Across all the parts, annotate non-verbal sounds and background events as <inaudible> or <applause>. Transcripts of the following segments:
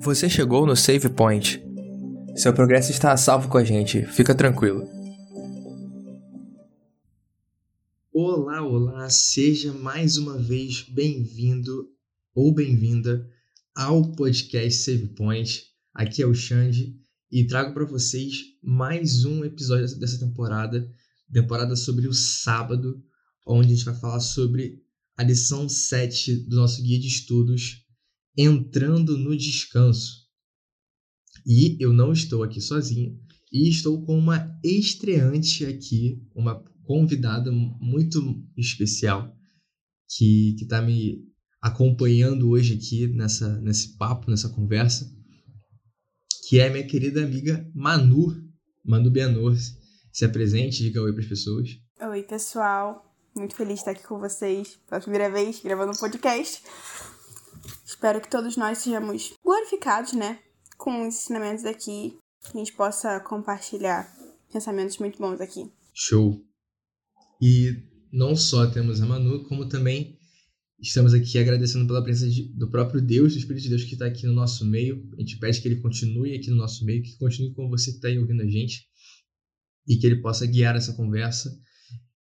Você chegou no Save Point. Seu progresso está a salvo com a gente, fica tranquilo. Olá, olá, seja mais uma vez bem-vindo ou bem-vinda ao podcast Save Point. Aqui é o Xande e trago para vocês mais um episódio dessa temporada, temporada sobre o sábado, onde a gente vai falar sobre a lição 7 do nosso guia de estudos entrando no descanso. E eu não estou aqui sozinho, e estou com uma estreante aqui, uma convidada muito especial que está me acompanhando hoje aqui nessa, nesse papo, nessa conversa, que é minha querida amiga Manu, Manu Bianor. Se apresente, diga oi para as pessoas. Oi, pessoal. Muito feliz de estar aqui com vocês pela primeira vez gravando um podcast. Espero que todos nós sejamos glorificados, né? Com os ensinamentos aqui, que a gente possa compartilhar pensamentos muito bons aqui. Show! E não só temos a Manu, como também estamos aqui agradecendo pela presença de, do próprio Deus, do Espírito de Deus que está aqui no nosso meio. A gente pede que ele continue aqui no nosso meio, que continue com você que está aí ouvindo a gente e que ele possa guiar essa conversa.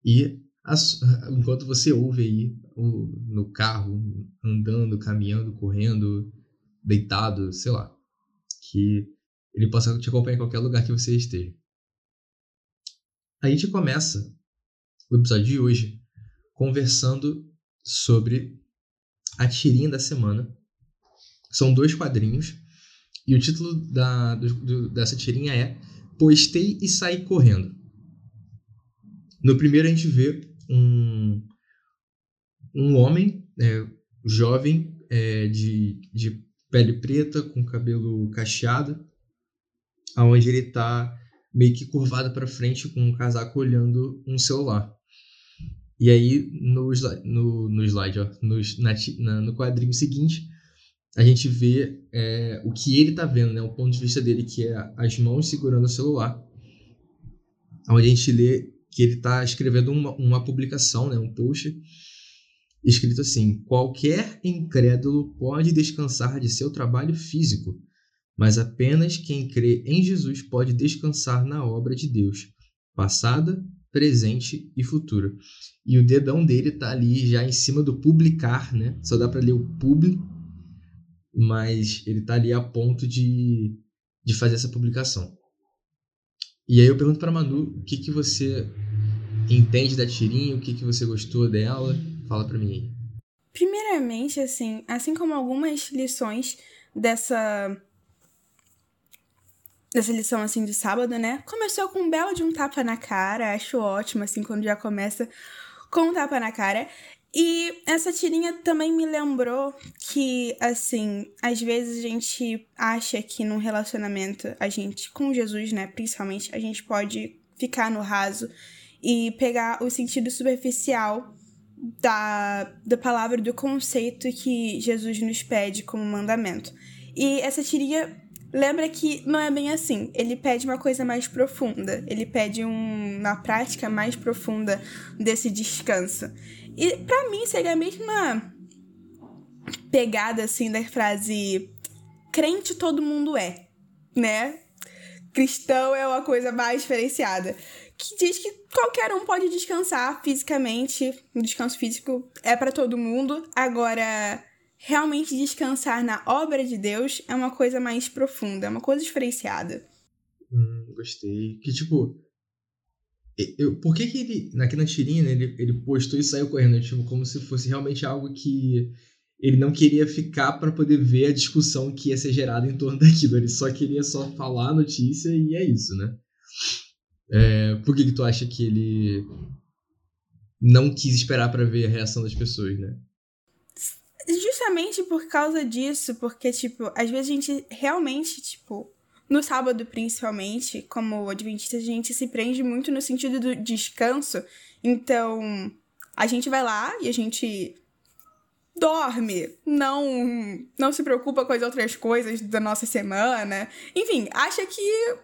E <laughs> enquanto você ouve aí no carro, andando, caminhando, correndo, deitado, sei lá, que ele possa te acompanhar em qualquer lugar que você esteja. A gente começa o episódio de hoje conversando sobre a tirinha da semana. São dois quadrinhos e o título da, do, do, dessa tirinha é Postei e Saí Correndo. No primeiro a gente vê um, um homem é, jovem é, de, de pele preta com cabelo cacheado, aonde ele está meio que curvado para frente com um casaco olhando um celular. E aí no, no, no slide, ó, no, na, no quadrinho seguinte, a gente vê é, o que ele está vendo, né, o ponto de vista dele, que é as mãos segurando o celular, onde a gente lê que ele está escrevendo uma, uma publicação, né, um post, escrito assim: qualquer incrédulo pode descansar de seu trabalho físico, mas apenas quem crê em Jesus pode descansar na obra de Deus, passada, presente e futura. E o dedão dele está ali já em cima do publicar, né? Só dá para ler o publi, mas ele está ali a ponto de, de fazer essa publicação. E aí eu pergunto para Manu, o que que você entende da tirinha, o que, que você gostou dela. Fala pra mim aí. Primeiramente, assim, assim como algumas lições dessa dessa lição assim de sábado, né? Começou com um belo de um tapa na cara, acho ótimo assim quando já começa com um tapa na cara. E essa tirinha também me lembrou que, assim, às vezes a gente acha que num relacionamento, a gente, com Jesus, né, principalmente, a gente pode ficar no raso e pegar o sentido superficial da, da palavra, do conceito que Jesus nos pede como mandamento. E essa tirinha lembra que não é bem assim. Ele pede uma coisa mais profunda. Ele pede um, uma prática mais profunda desse descanso. E para mim seria a mesma pegada assim da frase crente todo mundo é, né? Cristão é uma coisa mais diferenciada que diz que qualquer um pode descansar fisicamente. O descanso físico é para todo mundo. Agora, realmente descansar na obra de Deus é uma coisa mais profunda, é uma coisa diferenciada. Hum, gostei. Que tipo. Eu, por que, que ele, aqui na tirinha, ele, ele postou e saiu correndo? Tipo, como se fosse realmente algo que ele não queria ficar para poder ver a discussão que ia ser gerada em torno <laughs> daquilo. Ele só queria só falar a notícia e é isso, né? É, por que, que tu acha que ele não quis esperar para ver a reação das pessoas, né? Justamente por causa disso, porque, tipo, às vezes a gente realmente, tipo, no sábado principalmente, como adventista, a gente se prende muito no sentido do descanso. Então, a gente vai lá e a gente dorme, não não se preocupa com as outras coisas da nossa semana. Enfim, acha que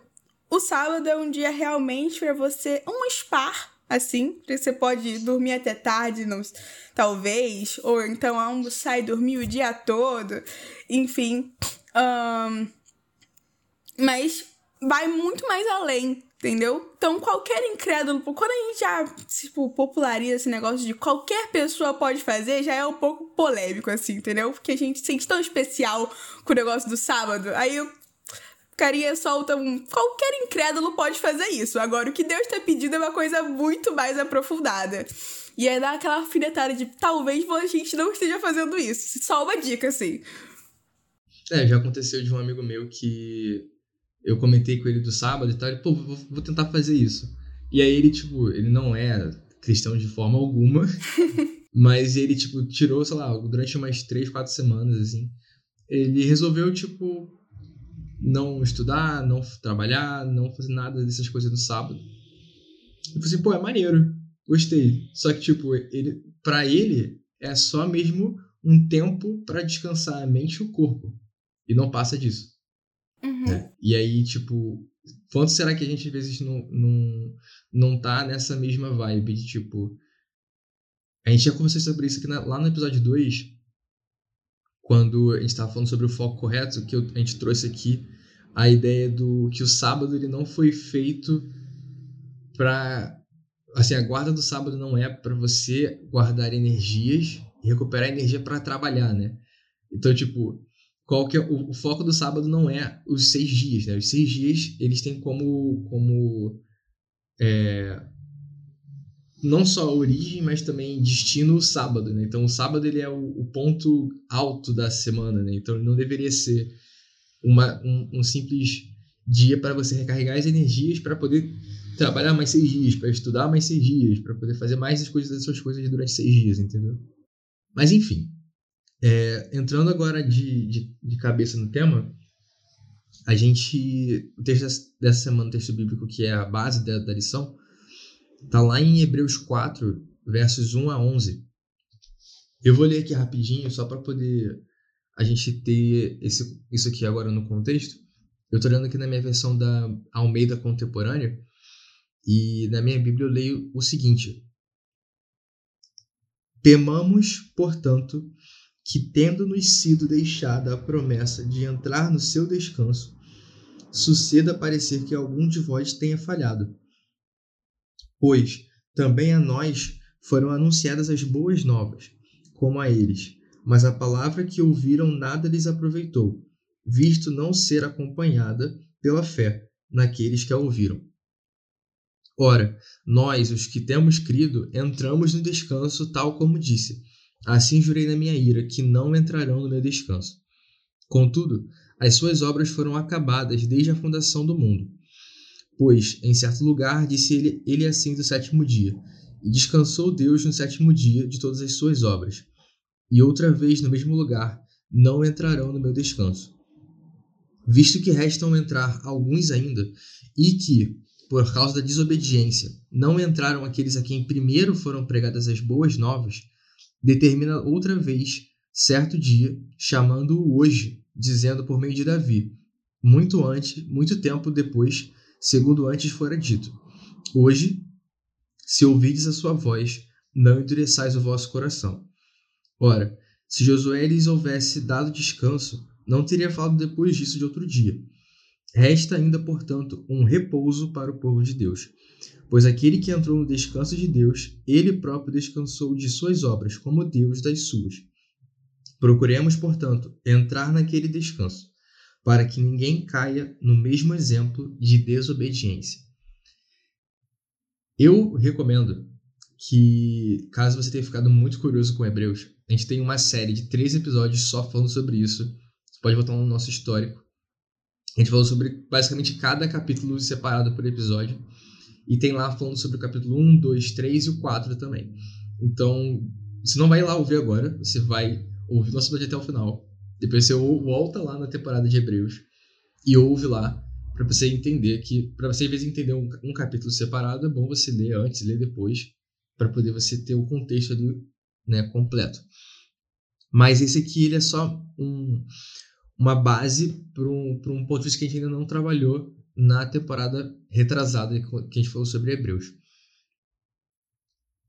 o sábado é um dia realmente para você, um spa assim, que você pode dormir até tarde, não, talvez, ou então almoçar e dormir o dia todo, enfim. Um, mas vai muito mais além, entendeu? Então, qualquer incrédulo, quando a gente já, tipo, populariza esse negócio de qualquer pessoa pode fazer, já é um pouco polêmico, assim, entendeu? Porque a gente se sente tão especial com o negócio do sábado. Aí eu ficaria solta um. Qualquer incrédulo pode fazer isso. Agora, o que Deus está pedindo é uma coisa muito mais aprofundada. E é dar aquela alfinetada de talvez a gente não esteja fazendo isso. Só uma dica, assim. É, já aconteceu de um amigo meu que eu comentei com ele do sábado e tal, ele, pô, vou, vou tentar fazer isso. E aí ele, tipo, ele não é cristão de forma alguma, <laughs> mas ele, tipo, tirou, sei lá, durante umas três, quatro semanas, assim, ele resolveu, tipo, não estudar, não trabalhar, não fazer nada dessas coisas no sábado. Eu falei assim, pô, é maneiro, gostei. Só que, tipo, ele, pra ele, é só mesmo um tempo para descansar a mente e o corpo. E não passa disso. Uhum. Né? E aí, tipo, quanto será que a gente às vezes não, não, não tá nessa mesma vibe de, tipo... A gente já conversou sobre isso aqui na, lá no episódio 2, quando a gente estava falando sobre o foco correto, que a gente trouxe aqui a ideia do que o sábado ele não foi feito para assim a guarda do sábado não é para você guardar energias e recuperar energia para trabalhar, né? Então tipo qual que é o, o, foco do sábado não é os seis dias, né? Os seis dias eles têm como como é, não só origem, mas também destino o sábado, né? Então o sábado ele é o, o ponto alto da semana, né? Então ele não deveria ser uma, um, um simples dia para você recarregar as energias para poder trabalhar mais seis dias, para estudar mais seis dias, para poder fazer mais as coisas das suas coisas durante seis dias, entendeu? Mas enfim, é, entrando agora de, de, de, cabeça no tema, a gente, o texto dessa semana, o texto bíblico que é a base da, da lição, Está lá em Hebreus 4, versos 1 a 11. Eu vou ler aqui rapidinho, só para poder a gente ter esse, isso aqui agora no contexto. Eu estou lendo aqui na minha versão da Almeida Contemporânea, e na minha Bíblia eu leio o seguinte: Temamos, portanto, que, tendo-nos sido deixada a promessa de entrar no seu descanso, suceda parecer que algum de vós tenha falhado pois também a nós foram anunciadas as boas novas, como a eles. Mas a palavra que ouviram nada lhes aproveitou, visto não ser acompanhada pela fé naqueles que a ouviram. Ora, nós, os que temos crido, entramos no descanso, tal como disse. Assim jurei na minha ira, que não entrarão no meu descanso. Contudo, as suas obras foram acabadas desde a fundação do mundo. Pois, em certo lugar, disse ele, ele assim do sétimo dia, e descansou Deus no sétimo dia de todas as suas obras. E outra vez no mesmo lugar, não entrarão no meu descanso. Visto que restam entrar alguns ainda, e que, por causa da desobediência, não entraram aqueles a quem primeiro foram pregadas as boas novas, determina outra vez, certo dia, chamando-o hoje, dizendo por meio de Davi, muito antes, muito tempo depois, segundo antes fora dito. Hoje, se ouvides a sua voz, não endureçais o vosso coração. Ora, se Josué lhes houvesse dado descanso, não teria falado depois disso de outro dia. Resta ainda, portanto, um repouso para o povo de Deus. Pois aquele que entrou no descanso de Deus, ele próprio descansou de suas obras, como Deus das suas. Procuremos, portanto, entrar naquele descanso para que ninguém caia no mesmo exemplo de desobediência. Eu recomendo que, caso você tenha ficado muito curioso com Hebreus, a gente tem uma série de três episódios só falando sobre isso. Você pode voltar no nosso histórico. A gente falou sobre basicamente cada capítulo separado por episódio. E tem lá falando sobre o capítulo 1, 2, 3 e o 4 também. Então, você não vai lá ouvir agora, você vai ouvir nosso episódio até o final. Depois você volta lá na temporada de Hebreus e ouve lá para você entender que para você às vezes entender um, um, capítulo separado é bom você ler antes, ler depois para poder você ter o contexto do, né, completo. Mas esse aqui ele é só um, uma base para um, um ponto de vista que a gente ainda não trabalhou na temporada retrasada que a gente falou sobre Hebreus.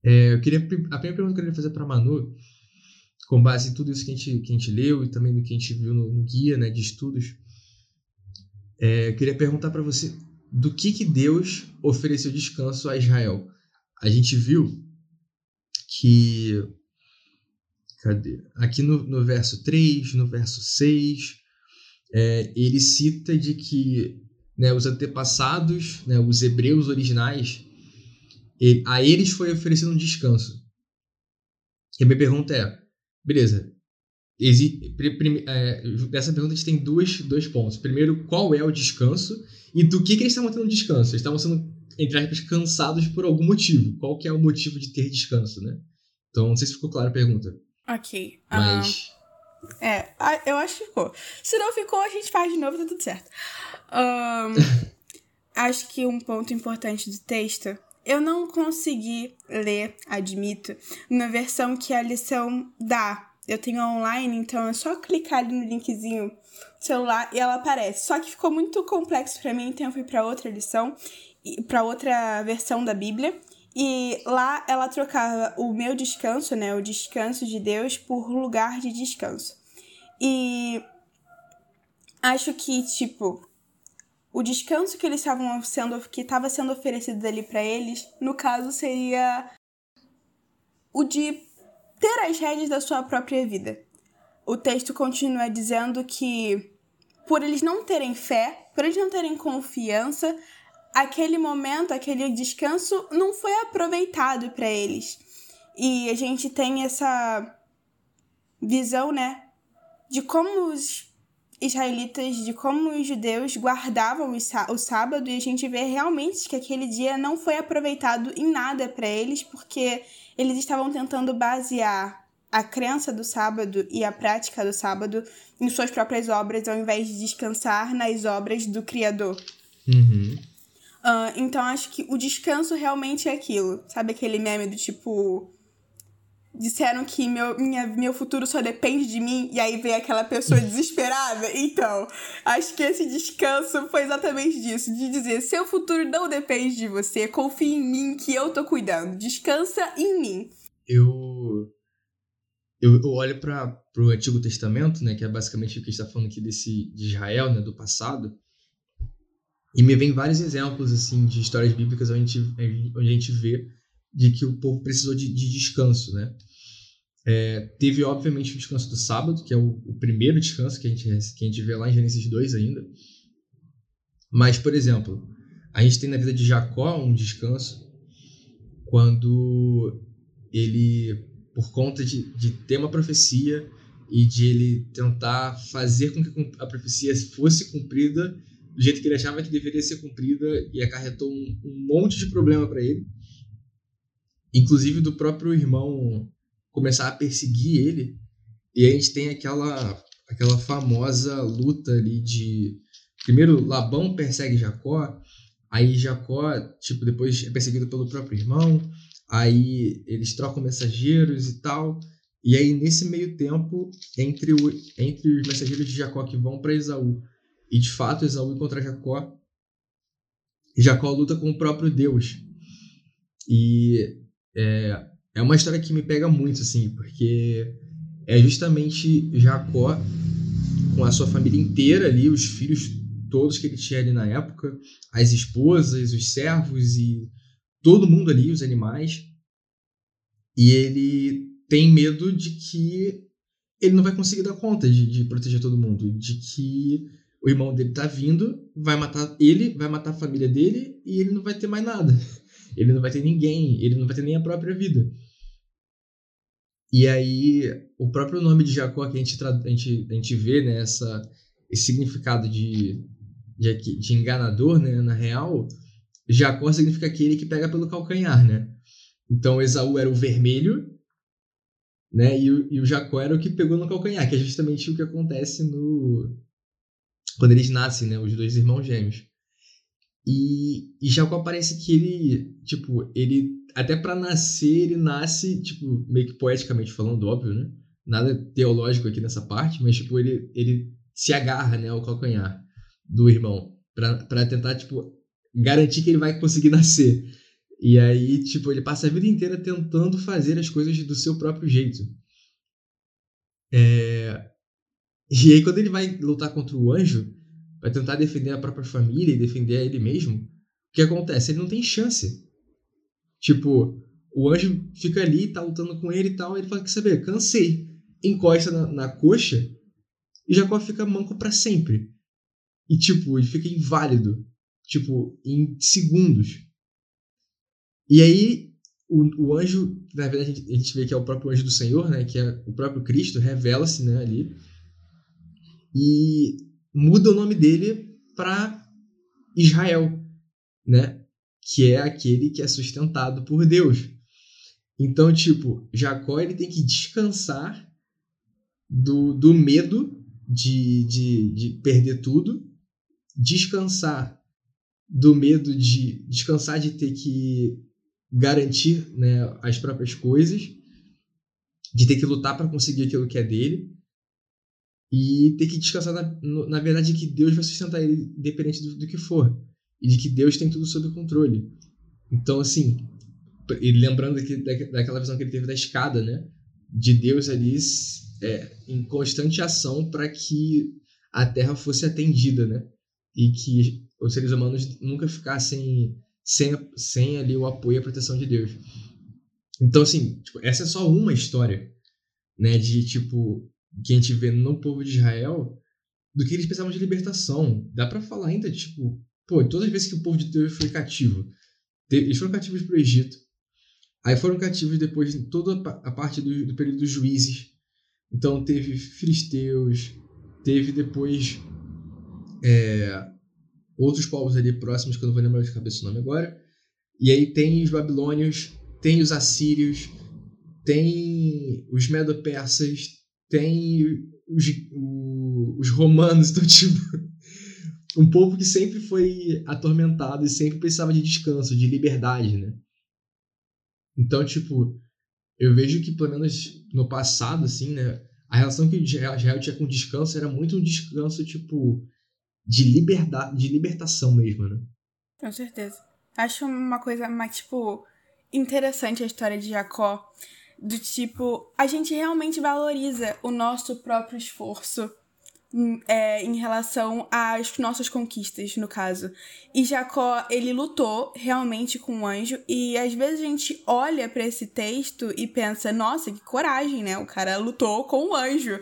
É, eu queria, a primeira pergunta que eu queria fazer para Manu, com base em tudo isso que a gente, que a gente leu e também que a gente viu no, no guia né, de estudos, é, eu queria perguntar para você do que, que Deus ofereceu descanso a Israel. A gente viu que. Cadê? Aqui no, no verso 3, no verso 6, é, ele cita de que né, os antepassados, né, os hebreus originais, ele, a eles foi oferecido um descanso. E a minha pergunta é: beleza, exi, é, dessa pergunta a gente tem dois, dois pontos. Primeiro, qual é o descanso e do que, que eles estavam tendo descanso? Eles estavam sendo, entre aspas, cansados por algum motivo. Qual que é o motivo de ter descanso, né? Então, não sei se ficou clara a pergunta. Ok. Mas. Uh, é, eu acho que ficou. Se não ficou, a gente faz de novo, tá tudo certo. Um, <laughs> acho que um ponto importante do texto. Eu não consegui ler, admito, na versão que a lição dá. Eu tenho online, então é só clicar ali no linkzinho celular e ela aparece. Só que ficou muito complexo para mim, então eu fui para outra lição, para outra versão da Bíblia. E lá ela trocava o meu descanso, né, o descanso de Deus, por lugar de descanso. E acho que, tipo, o descanso que eles estavam sendo, que estava sendo oferecido ali para eles, no caso seria o de ter as rédeas da sua própria vida. O texto continua dizendo que por eles não terem fé, por eles não terem confiança, aquele momento, aquele descanso não foi aproveitado para eles. E a gente tem essa visão, né, de como os israelitas, de como os judeus guardavam o sábado e a gente vê realmente que aquele dia não foi aproveitado em nada para eles, porque eles estavam tentando basear a crença do sábado e a prática do sábado em suas próprias obras, ao invés de descansar nas obras do Criador. Uhum. Uh, então acho que o descanso realmente é aquilo. Sabe aquele meme do tipo. Disseram que meu, minha, meu futuro só depende de mim, e aí vem aquela pessoa <laughs> desesperada. Então, acho que esse descanso foi exatamente disso: de dizer, seu futuro não depende de você, confie em mim que eu tô cuidando. Descansa em mim. Eu. Eu, eu olho para o Antigo Testamento, né, que é basicamente o que está falando aqui desse, de Israel, né, do passado, e me vem vários exemplos assim de histórias bíblicas onde a gente, onde a gente vê de que o povo precisou de, de descanso, né? É, teve, obviamente, o descanso do sábado, que é o, o, primeiro descanso que a, gente, que a gente vê lá em Gênesis 2 ainda. Mas, por exemplo, a gente tem na vida de Jacó um descanso quando ele, por conta de, de ter uma profecia e de ele tentar fazer com que a profecia fosse cumprida, do jeito que ele achava que deveria ser cumprida e acarretou um, um monte de problema para ele. Inclusive do próprio irmão começar a perseguir ele. E a gente tem aquela, aquela famosa luta ali de. Primeiro, Labão persegue Jacó, aí Jacó, tipo, depois é perseguido pelo próprio irmão, aí eles trocam mensageiros e tal. E aí, nesse meio tempo, entre, o, entre os mensageiros de Jacó que vão para Esaú e de fato, Esaú encontra Jacó. Jacó luta com o próprio Deus. E é, é uma história que me pega muito, assim, porque é justamente Jacó com a sua família inteira ali, os filhos todos que ele tinha ali na época, as esposas, os servos e todo mundo ali, os animais. E ele tem medo de que ele não vai conseguir dar conta de, de proteger todo mundo, de que o irmão dele tá vindo, vai matar ele, vai matar a família dele e ele não vai ter mais nada. Ele não vai ter ninguém, ele não vai ter nem a própria vida. E aí, o próprio nome de Jacó que a gente, a gente, a gente vê, né, esse significado de, de, de enganador, né, na real, Jacó significa aquele que pega pelo calcanhar, né? Então, Esaú era o vermelho, né, e o, e o Jacó era o que pegou no calcanhar, que é justamente o que acontece no, quando eles nascem, né? Os dois irmãos gêmeos. E, e Jacó parece que ele, tipo, ele, até para nascer, ele nasce, tipo, meio que poeticamente falando, óbvio, né? Nada teológico aqui nessa parte, mas, tipo, ele, ele se agarra, né, ao calcanhar do irmão, para tentar, tipo, garantir que ele vai conseguir <laughs> nascer. E aí, tipo, ele passa a vida inteira tentando fazer as coisas do seu próprio jeito. É... E aí, quando ele vai lutar contra o anjo, vai tentar defender a própria família e defender a ele mesmo, o que acontece? Ele não tem chance. Tipo, o anjo fica ali, tá lutando com ele e tal, ele fala, quer saber, cansei. Encosta na, na coxa e Jacó fica manco para sempre. E, tipo, ele fica inválido. Tipo, em segundos. E aí, o, o anjo, na verdade, a gente, a gente vê que é o próprio anjo do Senhor, né? Que é o próprio Cristo, revela-se, né, ali. E muda o nome dele para Israel, né? Que é aquele que é sustentado por Deus. Então, tipo, Jacó ele tem que descansar do, do medo de, de, de perder tudo, descansar do medo de descansar de ter que garantir né, as próprias coisas, de ter que lutar para conseguir aquilo que é dele e ter que descansar na, na verdade que Deus vai sustentar ele independente do, do que for e de que Deus tem tudo sob controle. Então assim, e lembrando que, daquela visão que ele teve da escada, né, de Deus ali é, em constante ação para que a Terra fosse atendida, né? E que os seres humanos nunca ficassem sem, sem ali o apoio e a proteção de Deus. Então, assim, tipo, essa é só uma história, né? De, tipo, que a gente vê no povo de Israel do que eles precisavam de libertação. Dá para falar ainda, tipo, pô, todas as vezes que o povo de Deus foi cativo, eles foram cativos para o Egito, aí foram cativos depois de toda a parte do, do período dos juízes, então teve filisteus, teve depois é, outros povos ali próximos que eu não vou lembrar de cabeça o nome agora. E aí tem os babilônios, tem os assírios, tem os medo-persas, tem os, os romanos, <laughs> então tipo um povo que sempre foi atormentado e sempre precisava de descanso, de liberdade, né? Então, tipo, eu vejo que, pelo menos no passado, assim, né? A relação que Israel tinha com o descanso era muito um descanso, tipo, de liberdade, de libertação mesmo, né? Com certeza. Acho uma coisa mais, tipo, interessante a história de Jacó. Do tipo, a gente realmente valoriza o nosso próprio esforço é, em relação às nossas conquistas, no caso. E Jacó, ele lutou realmente com o anjo, e às vezes a gente olha para esse texto e pensa, nossa, que coragem, né? O cara lutou com o anjo.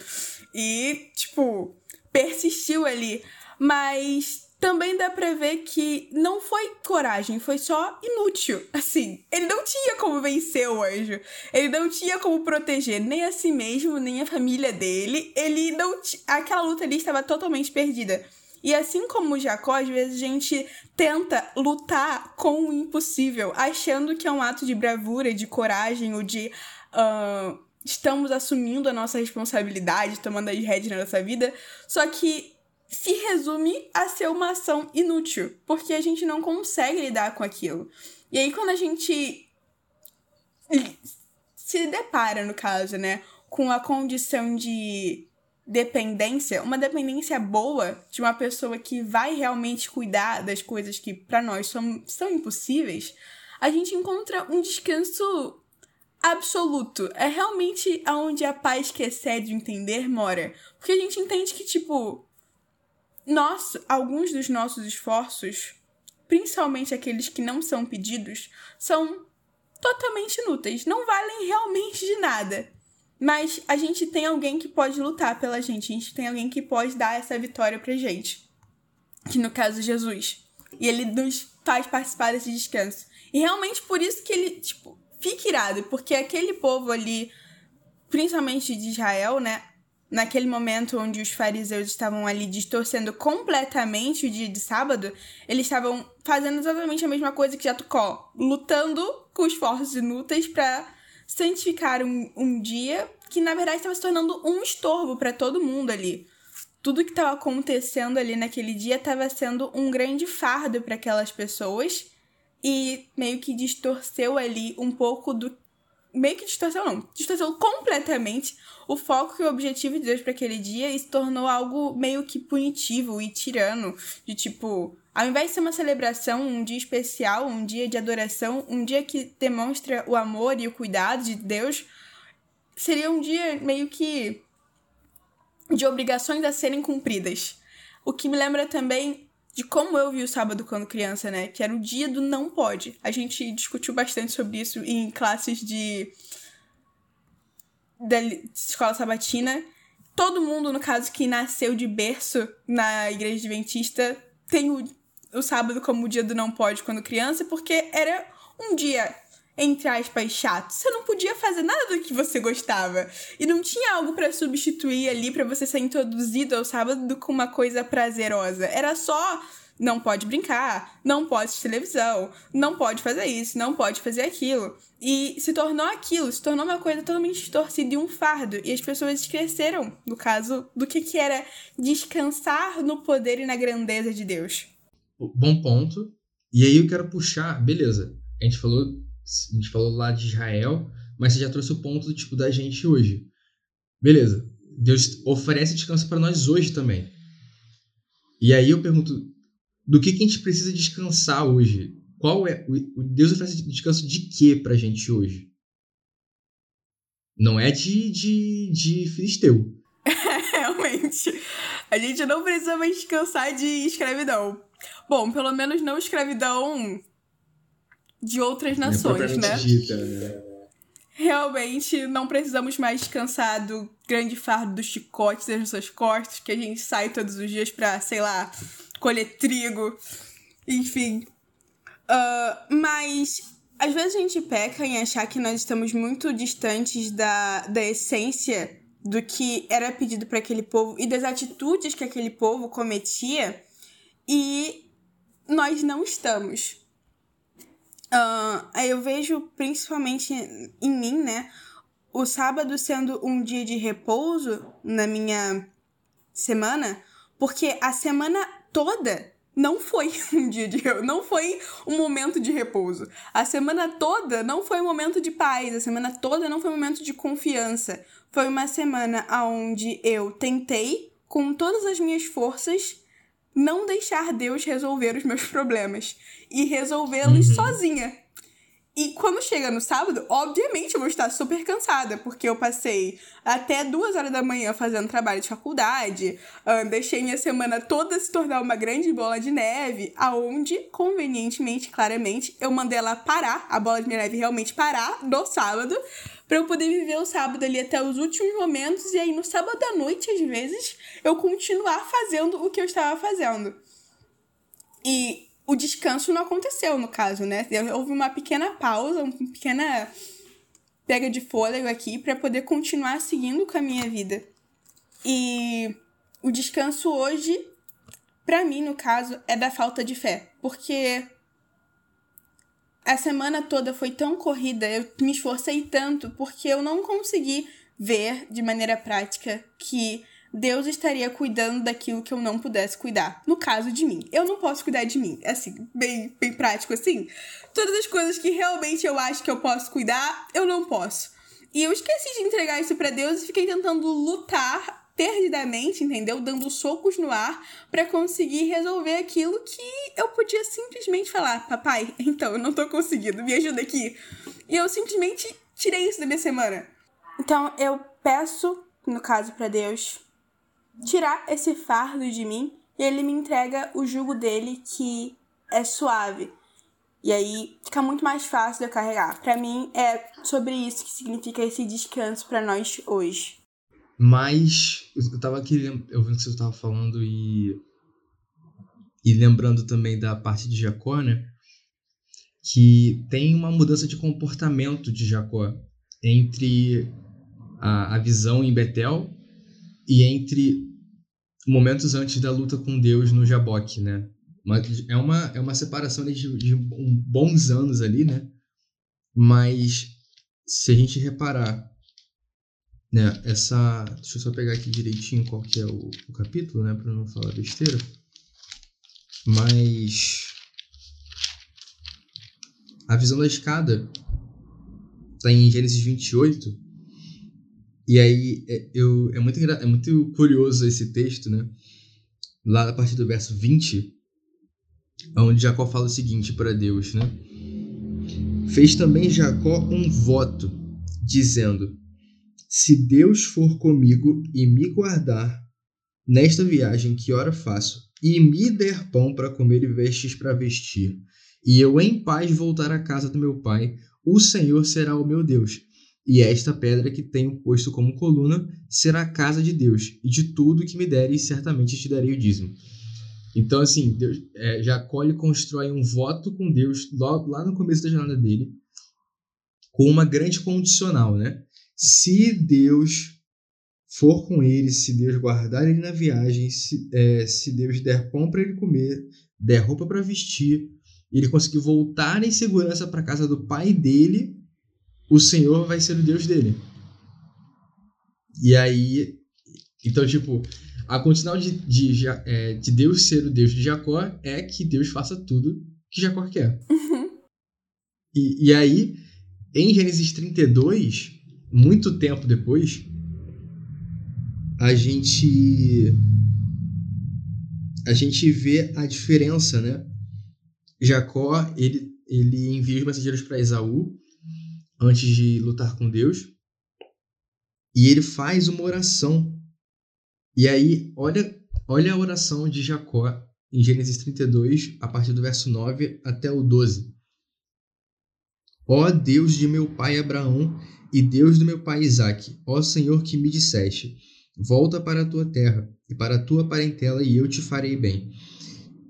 E, tipo, persistiu ali. Mas também dá pra ver que não foi coragem, foi só inútil. <laughs> Assim, ele não tinha como vencer o anjo. Ele não tinha como proteger nem a si mesmo, nem a família dele. Ele não. T... Aquela luta ali estava totalmente perdida. E assim como Jacó, às vezes a gente tenta lutar com o impossível, achando que é um ato de bravura, de coragem ou de. Uh, estamos assumindo a nossa responsabilidade, tomando as rédeas na nossa vida. Só que se resume a ser uma ação inútil, porque a gente não consegue lidar com aquilo. E aí, quando a gente se depara, no caso, né, com a condição de dependência, uma dependência boa de uma pessoa que vai realmente cuidar das coisas que para nós são, são impossíveis, a gente encontra um descanso absoluto. É realmente aonde a paz que excede o entender mora. Porque a gente entende que, tipo, nós, alguns dos nossos esforços, principalmente aqueles que não são pedidos, são totalmente inúteis, não valem realmente de nada. Mas a gente tem alguém que pode lutar pela gente, a gente tem alguém que pode dar essa vitória pra gente. Que no caso Jesus. E ele nos faz participar desse descanso. E realmente por isso que ele, tipo, fica irado, porque aquele povo ali, principalmente de Israel, né? Naquele momento onde os fariseus estavam ali distorcendo completamente o dia de sábado, eles estavam fazendo exatamente a mesma coisa que Jacó, lutando com esforços inúteis para santificar um, um dia que na verdade estava se tornando um estorvo para todo mundo ali. Tudo que estava acontecendo ali naquele dia estava sendo um grande fardo para aquelas pessoas e meio que distorceu ali um pouco do meio que distorceu não, distorceu completamente o foco e o objetivo de Deus para aquele dia e se tornou algo meio que punitivo e tirano, de tipo, Ao invés de ser uma celebração, um dia especial, um dia de adoração, um dia que demonstra o amor e o cuidado de Deus, seria um dia meio que de obrigações a serem cumpridas. O que me lembra também de como eu vi o sábado quando criança, né? Que era o dia do não pode. A gente discutiu bastante sobre isso em classes de da escola sabatina. Todo mundo, no caso, que nasceu de berço na igreja adventista, tem o, o sábado como o dia do não pode quando criança, porque era um dia entre aspas, chato. Você não podia fazer nada do que você gostava. E não tinha algo para substituir ali para você ser introduzido ao sábado com uma coisa prazerosa. Era só não pode brincar, não pode assistir televisão, não pode fazer isso, não pode fazer aquilo. E se tornou aquilo, se tornou uma coisa totalmente distorcida e um fardo. E as pessoas esqueceram, no caso, do que, que era descansar no poder e na grandeza de Deus. Bom ponto. E aí eu quero puxar, beleza. A gente falou, a gente falou lá de Israel, mas você já trouxe o ponto tipo da gente hoje. Beleza. Deus oferece descanso para nós hoje também. E aí eu pergunto, do que, que a gente precisa descansar hoje? Qual é o Deus oferece descanso de quê pra gente hoje? Não é de, de, de filisteu. <laughs> Realmente. A gente não precisa mais descansar de escravidão. Bom, pelo menos não escravidão de outras é nações, né? Dita, né? Realmente não precisamos mais descansar do grande fardo dos chicotes das nossas costas, que a gente sai todos os dias pra, sei lá, colher trigo, enfim. Uh, mas às vezes a gente peca em achar que nós estamos muito distantes da, da essência do que era pedido para aquele povo e das atitudes que aquele povo cometia e nós não estamos. Uh, eu vejo principalmente em mim, né? O sábado sendo um dia de repouso na minha semana, porque a semana toda não foi <laughs> um dia de não foi um momento de repouso. A semana toda não foi um momento de paz, a semana toda não foi um momento de confiança. Foi uma semana onde eu tentei com todas as minhas forças não deixar Deus resolver os meus problemas e resolvê-los uhum. sozinha. E quando chega no sábado, obviamente eu vou estar super cansada, porque eu passei até duas horas da manhã fazendo trabalho de faculdade, uh, deixei minha semana toda se tornar uma grande bola de neve, aonde, convenientemente, claramente, eu mandei ela parar, a bola de neve realmente parar no sábado, para eu poder viver o sábado ali até os últimos momentos, e aí no sábado à noite, às vezes, eu continuar fazendo o que eu estava fazendo. E o descanso não aconteceu, no caso, né? Houve uma pequena pausa, uma pequena pega de fôlego aqui para poder continuar seguindo com a minha vida. E o descanso hoje, para mim, no caso, é da falta de fé, porque a semana toda foi tão corrida, eu me esforcei tanto porque eu não consegui ver de maneira prática que Deus estaria cuidando daquilo que eu não pudesse cuidar. No caso de mim. Eu não posso cuidar de mim. Assim, bem, bem prático assim. Todas as coisas que realmente eu acho que eu posso cuidar, eu não posso. E eu esqueci de entregar isso para Deus e fiquei tentando lutar perdidamente, entendeu? Dando socos no ar para conseguir resolver aquilo que eu podia simplesmente falar: "Papai, então eu não tô conseguindo, me ajuda aqui". E eu simplesmente tirei isso da minha semana. Então eu peço, no caso para Deus, tirar esse fardo de mim e ele me entrega o jugo dele que é suave. E aí fica muito mais fácil de eu carregar. Para mim é sobre isso que significa esse descanso para nós hoje. Mas eu tava aqui ouvindo o que você tava falando e e lembrando também da parte de Jacó, né? Que tem uma mudança de comportamento de Jacó entre a, a visão em Betel e entre momentos antes da luta com Deus no Jaboque, né? É, uma, é uma separação de, de bons anos ali, né? Mas se a gente reparar, né, essa... Deixa eu só pegar aqui direitinho qual que é o, o capítulo, né? Pra não falar besteira. Mas... A visão da escada tá em Gênesis 28, e aí é, eu, é, muito, é muito curioso esse texto, né? Lá a partir do verso 20, onde Jacó fala o seguinte para Deus, né? Fez também Jacó um voto, dizendo: Se Deus for comigo e me guardar nesta viagem que ora faço, e me der pão para comer e vestes para vestir, e eu em paz voltar à casa do meu pai, o Senhor será o meu Deus. E esta pedra que tenho posto como coluna será a casa de Deus, e de tudo que me deres, certamente te darei o dízimo. Então, assim, Deus, é, Jacó ele constrói um voto com Deus lá, lá no começo da jornada dele, com uma grande condicional, né? Se Deus for com ele, se Deus guardar ele na viagem, se, é, se Deus der pão para ele comer, der roupa para vestir, ele conseguir voltar em segurança para casa do pai dele, o Senhor vai ser o Deus dele. E aí, então, tipo, a condicional de, de, é, de, Deus ser o Deus de Jacó é que Deus faça tudo que Jacó quer. Uhum. E, e aí, em Gênesis 32, muito tempo depois, a gente a gente vê a diferença, né? Jacó, ele, ele envia os mensageiros para Esaú antes de lutar com Deus. E ele faz uma oração e aí, olha, olha a oração de Jacó em Gênesis 32, a partir do verso 9 até o 12. Ó Deus de meu pai Abraão e Deus do meu pai Isaque, ó Senhor que me disseste: Volta para a tua terra e para a tua parentela, e eu te farei bem.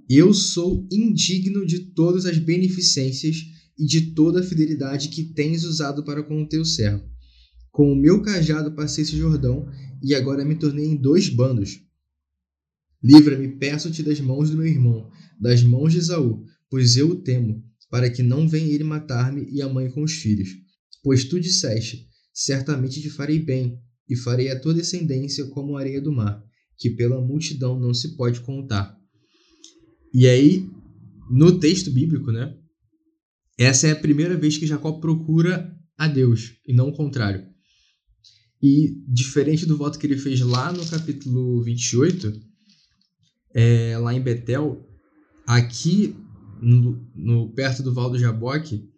Eu sou indigno de todas as beneficências e de toda a fidelidade que tens usado para com o teu servo. Com o meu cajado passei esse Jordão e agora me tornei em dois bandos. Livra-me, peço-te das mãos do meu irmão, das mãos de Esaú, pois eu o temo, para que não venha ele matar-me e a mãe com os filhos. Pois tu disseste: certamente te farei bem, e farei a tua descendência como a areia do mar, que pela multidão não se pode contar. E aí, no texto bíblico, né? Essa é a primeira vez que Jacó procura a Deus, e não o contrário. E diferente do voto que ele fez lá no capítulo 28, é, lá em Betel, aqui no, no, perto do Val do Jaboque,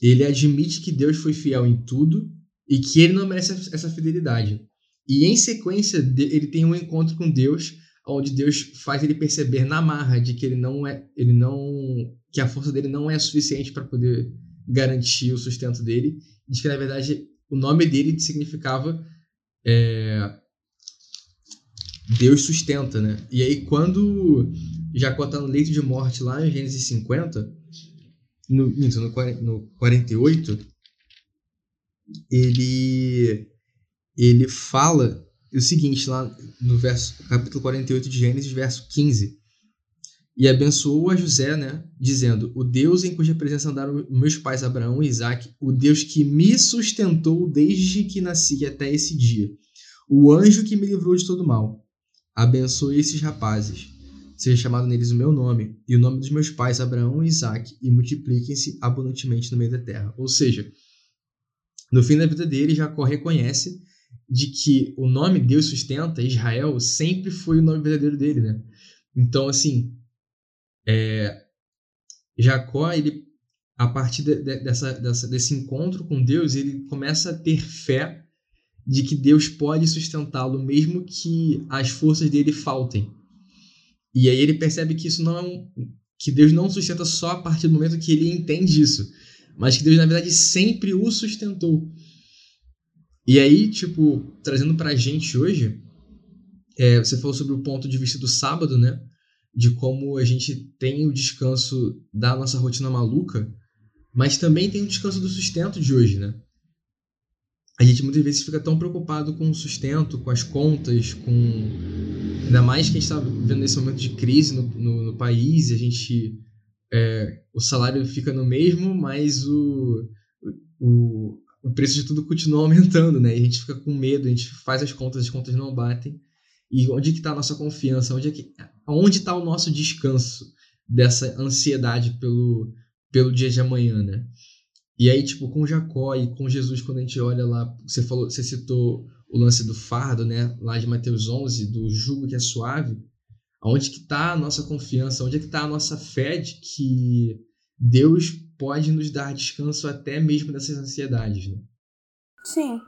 ele admite que Deus foi fiel em tudo e que ele não merece essa fidelidade. E em sequência, ele tem um encontro com Deus, onde Deus faz ele perceber na marra de que ele não é, ele não, que a força dele não é suficiente para poder garantir o sustento dele, de que na verdade o nome dele significava é, Deus sustenta, né? E aí quando Jacó está no leito de morte lá em Gênesis 50, no, no, no 48, ele, ele fala o seguinte lá no verso, capítulo 48 de Gênesis, verso 15. E abençoou a José, né, dizendo: O Deus em cuja presença andaram meus pais Abraão e Isaac, o Deus que me sustentou desde que nasci até esse dia, o anjo que me livrou de todo mal. Abençoe esses rapazes, seja chamado neles o meu nome e o nome dos meus pais Abraão e Isaac, e multipliquem-se abundantemente no meio da terra. Ou seja, no fim da vida dele, Jacó reconhece de que o nome Deus sustenta, Israel, sempre foi o nome verdadeiro dele, né? Então, assim, é, Jacó, ele, a partir de, de, dessa, dessa, desse encontro com Deus, ele começa a ter fé de que Deus pode sustentá-lo mesmo que as forças dele faltem. E aí ele percebe que isso não é um, que Deus não sustenta só a partir do momento que ele entende isso, mas que Deus na verdade sempre o sustentou. E aí, tipo, trazendo pra gente hoje, é, você falou sobre o ponto de vista do sábado, né? De como a gente tem o descanso da nossa rotina maluca, mas também tem o descanso do sustento de hoje, né? A gente muitas vezes fica tão preocupado com o sustento, com as contas, com. Ainda mais que a gente está vivendo nesse momento de crise no, no, no país, a gente. É, o salário fica no mesmo, mas o, o, o preço de tudo continua <laughs> aumentando, né? E a gente fica com medo, a gente faz as contas, as contas não batem. E onde que está a nossa confiança? Onde é que, onde está o nosso descanso dessa ansiedade pelo, pelo dia de amanhã, né? E aí, tipo, com Jacó e com Jesus, quando a gente olha lá, você falou, você citou o lance do fardo, né? Lá de Mateus 11, do jugo que é suave, Onde que está a nossa confiança? Onde é que está a nossa fé de que Deus pode nos dar descanso até mesmo dessas ansiedades, né? Sim.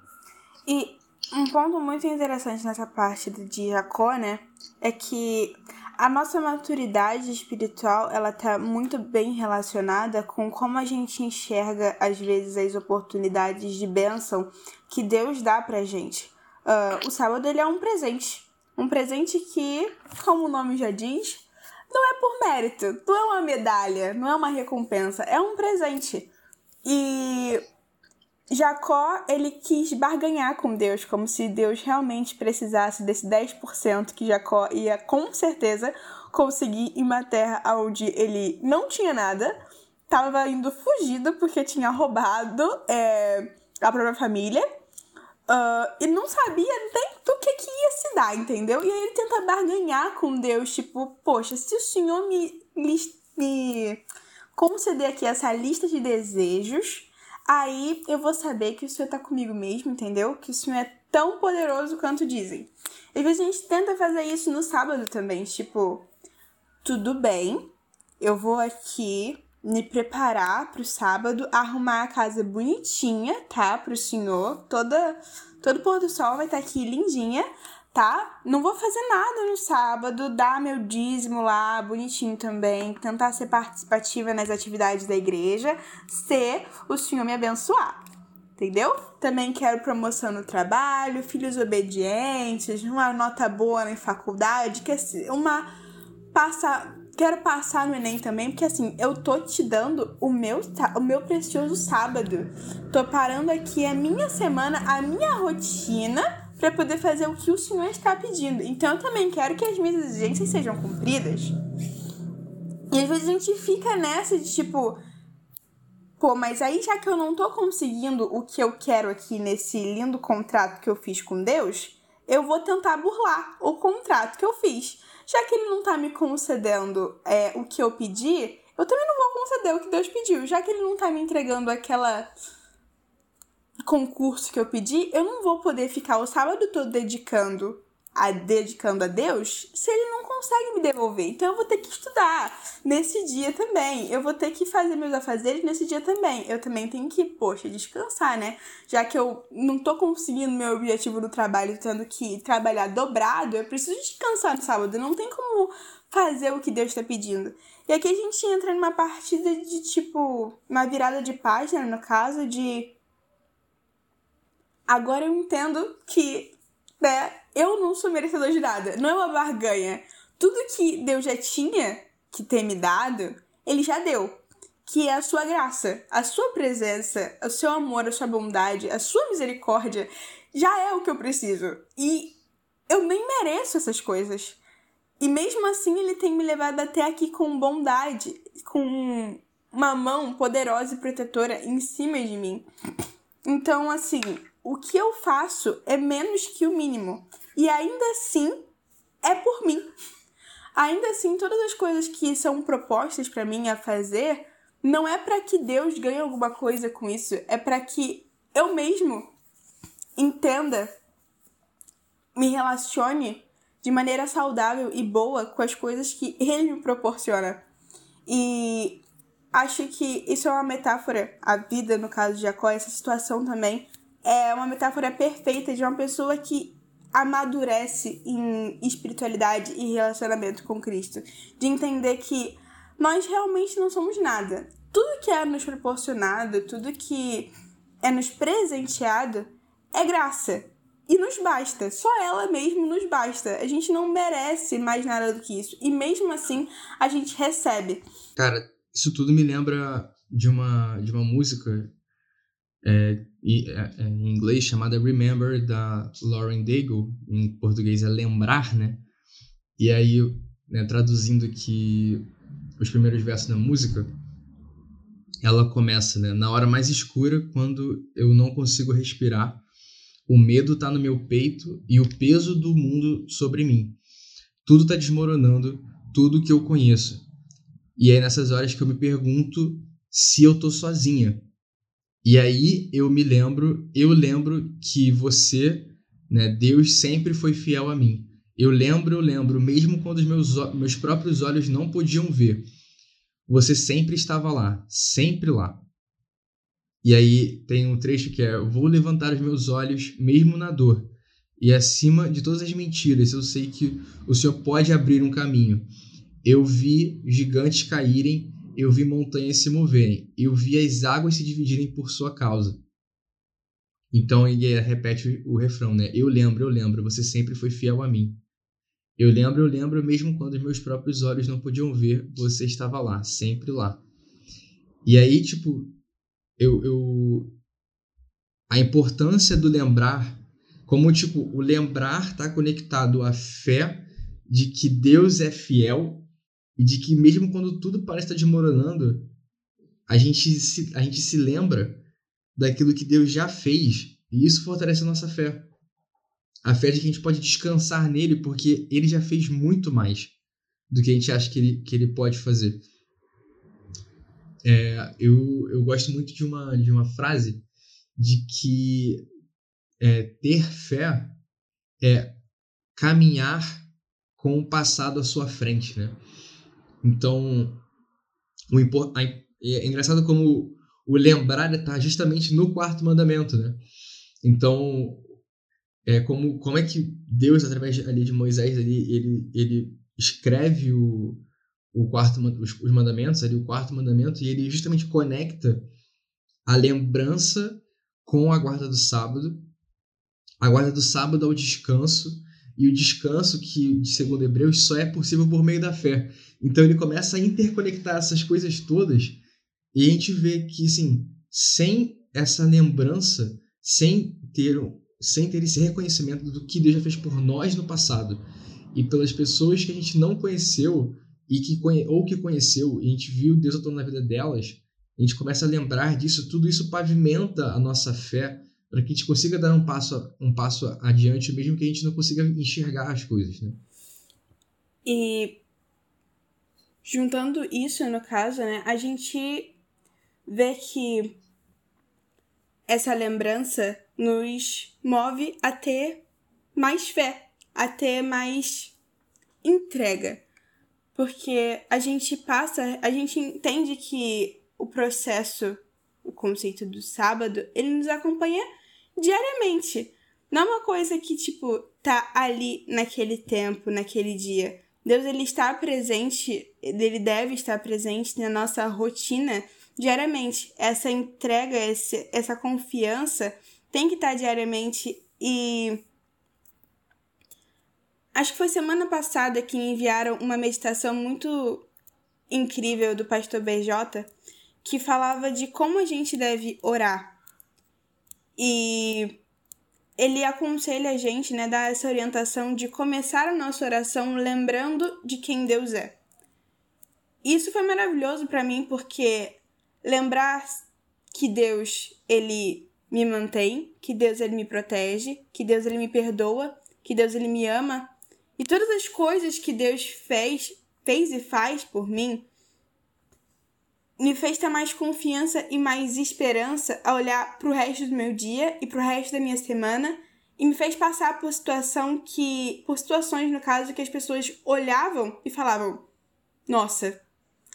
E um ponto muito interessante nessa parte de Jacó, né, é que a nossa maturidade espiritual, ela tá muito bem relacionada com como a gente enxerga às vezes as oportunidades de bênção que Deus dá pra gente. Uh, o sábado ele é um presente, um presente que, como o nome já diz, não é por mérito, não é uma medalha, não é uma recompensa, é um presente. E Jacó, ele quis barganhar com Deus, como se Deus realmente precisasse desse 10% que Jacó ia com certeza conseguir em uma terra onde ele não tinha nada, estava indo fugido porque tinha roubado é, a própria família uh, e não sabia nem do que, que ia se dar, entendeu? E aí ele tenta barganhar com Deus, tipo, poxa, se o Senhor me, me conceder aqui essa lista de desejos aí eu vou saber que o Senhor tá comigo mesmo, entendeu? Que o Senhor é tão poderoso quanto dizem. Às vezes a gente tenta fazer isso no sábado também, tipo, tudo bem, eu vou aqui me preparar pro sábado, arrumar a casa bonitinha, tá? Pro Senhor, toda todo pôr do sol vai estar tá aqui lindinha tá? Não vou fazer nada no sábado, dar meu dízimo lá bonitinho também, tentar ser participativa nas atividades da igreja, se o Senhor me abençoar. Entendeu? Também quero promoção no trabalho, filhos obedientes, uma nota boa em faculdade, que é uma passa quero passar no ENEM também, porque assim, eu tô te dando o meu, o meu precioso sábado. Tô parando aqui a minha semana, a minha rotina para poder fazer o que o Senhor está pedindo. Então eu também quero que as minhas exigências sejam cumpridas. E às vezes a gente fica nessa de tipo, pô, mas aí já que eu não tô conseguindo o que eu quero aqui nesse lindo contrato que eu fiz com Deus, eu vou tentar burlar o contrato que eu fiz. Já que ele não tá me concedendo é, o que eu pedi, eu também não vou conceder o que Deus pediu. Já que ele não tá me entregando aquela concurso que eu pedi, eu não vou poder ficar o sábado todo dedicando a dedicando a Deus se ele não consegue me devolver. Então eu vou ter que estudar nesse dia também. Eu vou ter que fazer meus afazeres nesse dia também. Eu também tenho que, poxa, descansar, né? Já que eu não tô conseguindo meu objetivo no trabalho, tendo que trabalhar dobrado, eu preciso descansar no sábado. Não tem como fazer o que Deus está pedindo. E aqui a gente entra numa partida de tipo, uma virada de página, no caso, de Agora eu entendo que, né, eu não sou merecedor de nada. Não é uma barganha. Tudo que Deus já tinha que ter me dado, ele já deu. Que é a sua graça, a sua presença, o seu amor, a sua bondade, a sua misericórdia, já é o que eu preciso. E eu nem mereço essas coisas. E mesmo assim, ele tem me levado até aqui com bondade, com uma mão poderosa e protetora em cima de mim. Então, assim, o que eu faço é menos que o mínimo. E ainda assim, é por mim. Ainda assim, todas as coisas que são propostas para mim a fazer, não é para que Deus ganhe alguma coisa com isso, é para que eu mesmo entenda, me relacione de maneira saudável e boa com as coisas que ele me proporciona. E acho que isso é uma metáfora, a vida, no caso de Jacó, essa situação também, é uma metáfora perfeita de uma pessoa que amadurece em espiritualidade e relacionamento com Cristo. De entender que nós realmente não somos nada. Tudo que é nos proporcionado, tudo que é nos presenteado é graça. E nos basta. Só ela mesmo nos basta. A gente não merece mais nada do que isso. E mesmo assim, a gente recebe. Cara, isso tudo me lembra de uma, de uma música é, é, é, em inglês chamada Remember, da Lauren Daigle, em português é Lembrar, né? E aí, né, traduzindo aqui os primeiros versos da música, ela começa, né? Na hora mais escura, quando eu não consigo respirar, o medo está no meu peito e o peso do mundo sobre mim. Tudo está desmoronando, tudo que eu conheço. E é nessas horas que eu me pergunto se eu tô sozinha, e aí eu me lembro, eu lembro que você, né, Deus sempre foi fiel a mim. Eu lembro, eu lembro, mesmo quando os meus, meus próprios olhos não podiam ver. Você sempre estava lá, sempre lá. E aí tem um trecho que é: Vou levantar os meus olhos, mesmo na dor, e acima de todas as mentiras, eu sei que o Senhor pode abrir um caminho. Eu vi gigantes caírem, eu vi montanhas se moverem, eu vi as águas se dividirem por sua causa. Então ele repete o refrão, né? Eu lembro, eu lembro, você sempre foi fiel a mim. Eu lembro, eu lembro, mesmo quando os meus próprios olhos não podiam ver, você estava lá, sempre lá. E aí, tipo, eu, eu a importância do lembrar, como tipo, o lembrar está conectado à fé de que Deus é fiel e de que mesmo quando tudo parece estar desmoronando, a gente se, a gente se lembra daquilo que Deus já fez e isso fortalece a nossa fé. A fé de que a gente pode descansar nele porque ele já fez muito mais do que a gente acha que ele, que ele pode fazer. É, eu, eu gosto muito de uma, de uma frase de que é, ter fé é caminhar com o passado à sua frente, né? Então, o é engraçado como o lembrar está justamente no quarto mandamento, né? Então, é como, como é que Deus, através ali de Moisés, ali, ele, ele escreve o, o quarto, os, os mandamentos, ali, o quarto mandamento, e ele justamente conecta a lembrança com a guarda do sábado, a guarda do sábado ao descanso, e o descanso que, segundo Hebreus, só é possível por meio da fé. Então ele começa a interconectar essas coisas todas e a gente vê que, assim, sem essa lembrança, sem ter, sem ter esse reconhecimento do que Deus já fez por nós no passado e pelas pessoas que a gente não conheceu e que ou que conheceu e a gente viu Deus atuando na vida delas, a gente começa a lembrar disso, tudo isso pavimenta a nossa fé para que a gente consiga dar um passo, um passo adiante, mesmo que a gente não consiga enxergar as coisas, né? E juntando isso, no caso, né, a gente vê que essa lembrança nos move a ter mais fé, a ter mais entrega. Porque a gente passa, a gente entende que o processo, o conceito do sábado, ele nos acompanha diariamente. Não é uma coisa que, tipo, tá ali naquele tempo, naquele dia. Deus, ele está presente, ele deve estar presente na nossa rotina diariamente. Essa entrega, esse, essa confiança tem que estar diariamente e acho que foi semana passada que enviaram uma meditação muito incrível do pastor BJ que falava de como a gente deve orar. E ele aconselha a gente, né, dar essa orientação de começar a nossa oração lembrando de quem Deus é. Isso foi maravilhoso para mim porque lembrar que Deus ele me mantém, que Deus ele me protege, que Deus ele me perdoa, que Deus ele me ama e todas as coisas que Deus fez, fez e faz por mim me fez ter mais confiança e mais esperança a olhar para o resto do meu dia e para o resto da minha semana e me fez passar por situação que por situações no caso que as pessoas olhavam e falavam nossa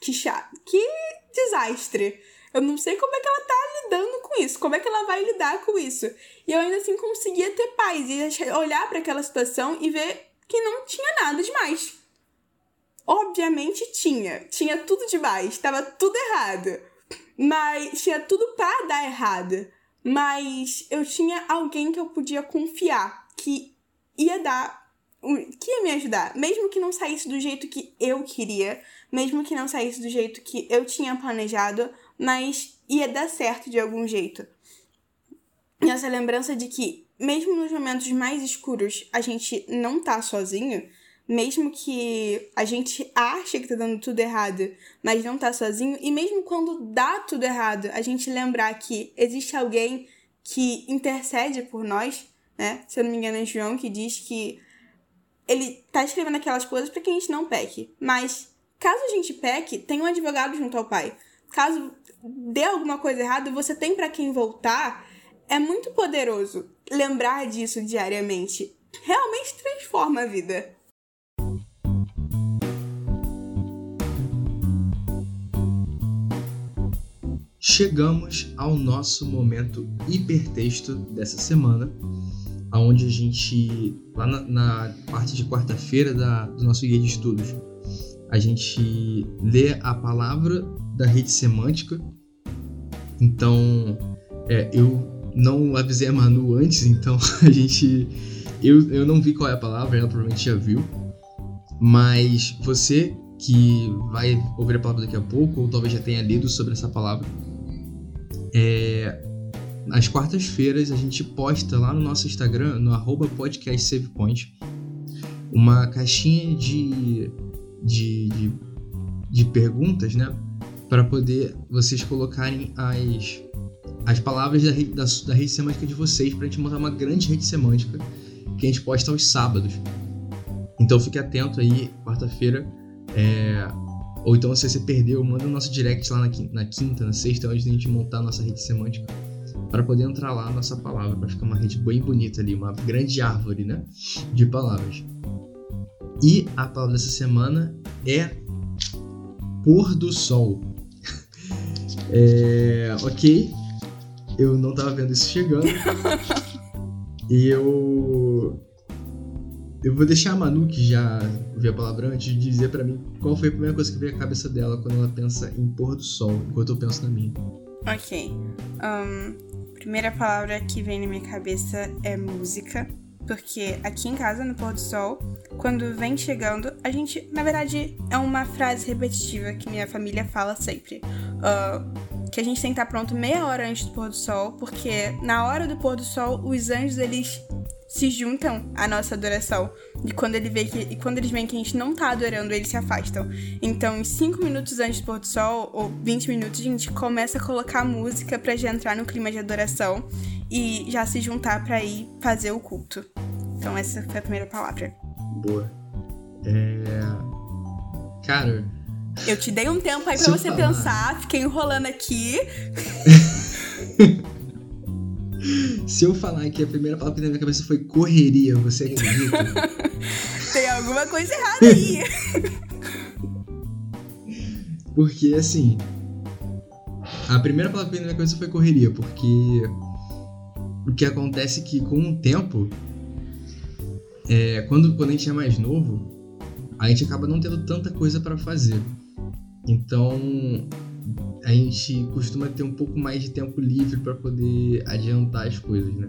que chato que desastre. Eu não sei como é que ela tá lidando com isso, como é que ela vai lidar com isso. E eu ainda assim conseguia ter paz e olhar para aquela situação e ver que não tinha nada demais. Obviamente tinha, tinha tudo demais, estava tudo errado. Mas tinha tudo para dar errado. Mas eu tinha alguém que eu podia confiar, que ia dar que ia me ajudar, mesmo que não saísse do jeito que eu queria, mesmo que não saísse do jeito que eu tinha planejado, mas ia dar certo de algum jeito. E essa lembrança de que, mesmo nos momentos mais escuros, a gente não tá sozinho, mesmo que a gente ache que tá dando tudo errado, mas não tá sozinho, e mesmo quando dá tudo errado, a gente lembrar que existe alguém que intercede por nós, né? Se eu não me engano, é João que diz que ele tá escrevendo aquelas coisas para que a gente não peque, mas Caso a gente peque, tem um advogado junto ao pai. Caso dê alguma coisa errada, você tem para quem voltar. É muito poderoso lembrar disso diariamente. Realmente transforma transforma a vida. Chegamos ao nosso momento hipertexto dessa semana, onde a gente, lá na, na parte de quarta-feira do nosso guia de estudos, a gente lê a palavra da rede semântica. Então, é, eu não avisei a Manu antes, então <laughs> a gente. Eu, eu não vi qual é a palavra, ela provavelmente já viu. Mas você que vai ouvir a palavra daqui a pouco, ou talvez já tenha lido sobre essa palavra, é, quartas-feiras a gente posta lá no nosso Instagram, no arroba uma caixinha de, de, de, de perguntas, né? Para poder vocês colocarem as, as palavras da, da, da rede semântica de vocês, para a gente montar uma grande rede semântica que a gente posta aos sábados. Então fique atento aí, quarta-feira. É... Ou então, se você perdeu, manda o nosso direct lá na quinta, na, quinta, na sexta, onde a gente montar a nossa rede semântica para poder entrar lá a nossa palavra, para ficar uma rede bem bonita ali, uma grande árvore, né, de palavras. E a palavra dessa semana é pôr do sol. <laughs> é, ok, eu não tava vendo isso chegando. <laughs> e eu eu vou deixar a Manu, que já ouviu a palavra antes, dizer para mim qual foi a primeira coisa que veio à cabeça dela quando ela pensa em pôr do sol, enquanto eu penso na minha. Ok. Um, primeira palavra que vem na minha cabeça é música. Porque aqui em casa, no pôr do sol, quando vem chegando, a gente, na verdade, é uma frase repetitiva que minha família fala sempre. Uh, que a gente tem que estar pronto meia hora antes do pôr do sol, porque na hora do pôr do sol, os anjos, eles se juntam à nossa adoração. E quando, ele vê que, e quando eles veem que a gente não tá adorando, eles se afastam. Então, em 5 minutos antes do pôr do sol, ou 20 minutos, a gente começa a colocar música pra já entrar no clima de adoração e já se juntar para ir fazer o culto. Então, essa foi a primeira palavra. Boa. É. Cara. Eu te dei um tempo aí pra você falar... pensar, fiquei enrolando aqui. <laughs> Se eu falar que a primeira palavra que veio na minha cabeça foi correria, você acredita? <laughs> Tem alguma coisa errada <laughs> aí. porque, assim. A primeira palavra que veio na minha cabeça foi correria, porque. O que acontece é que com o tempo. É, quando, quando a gente é mais novo, a gente acaba não tendo tanta coisa para fazer. Então, a gente costuma ter um pouco mais de tempo livre para poder adiantar as coisas, né?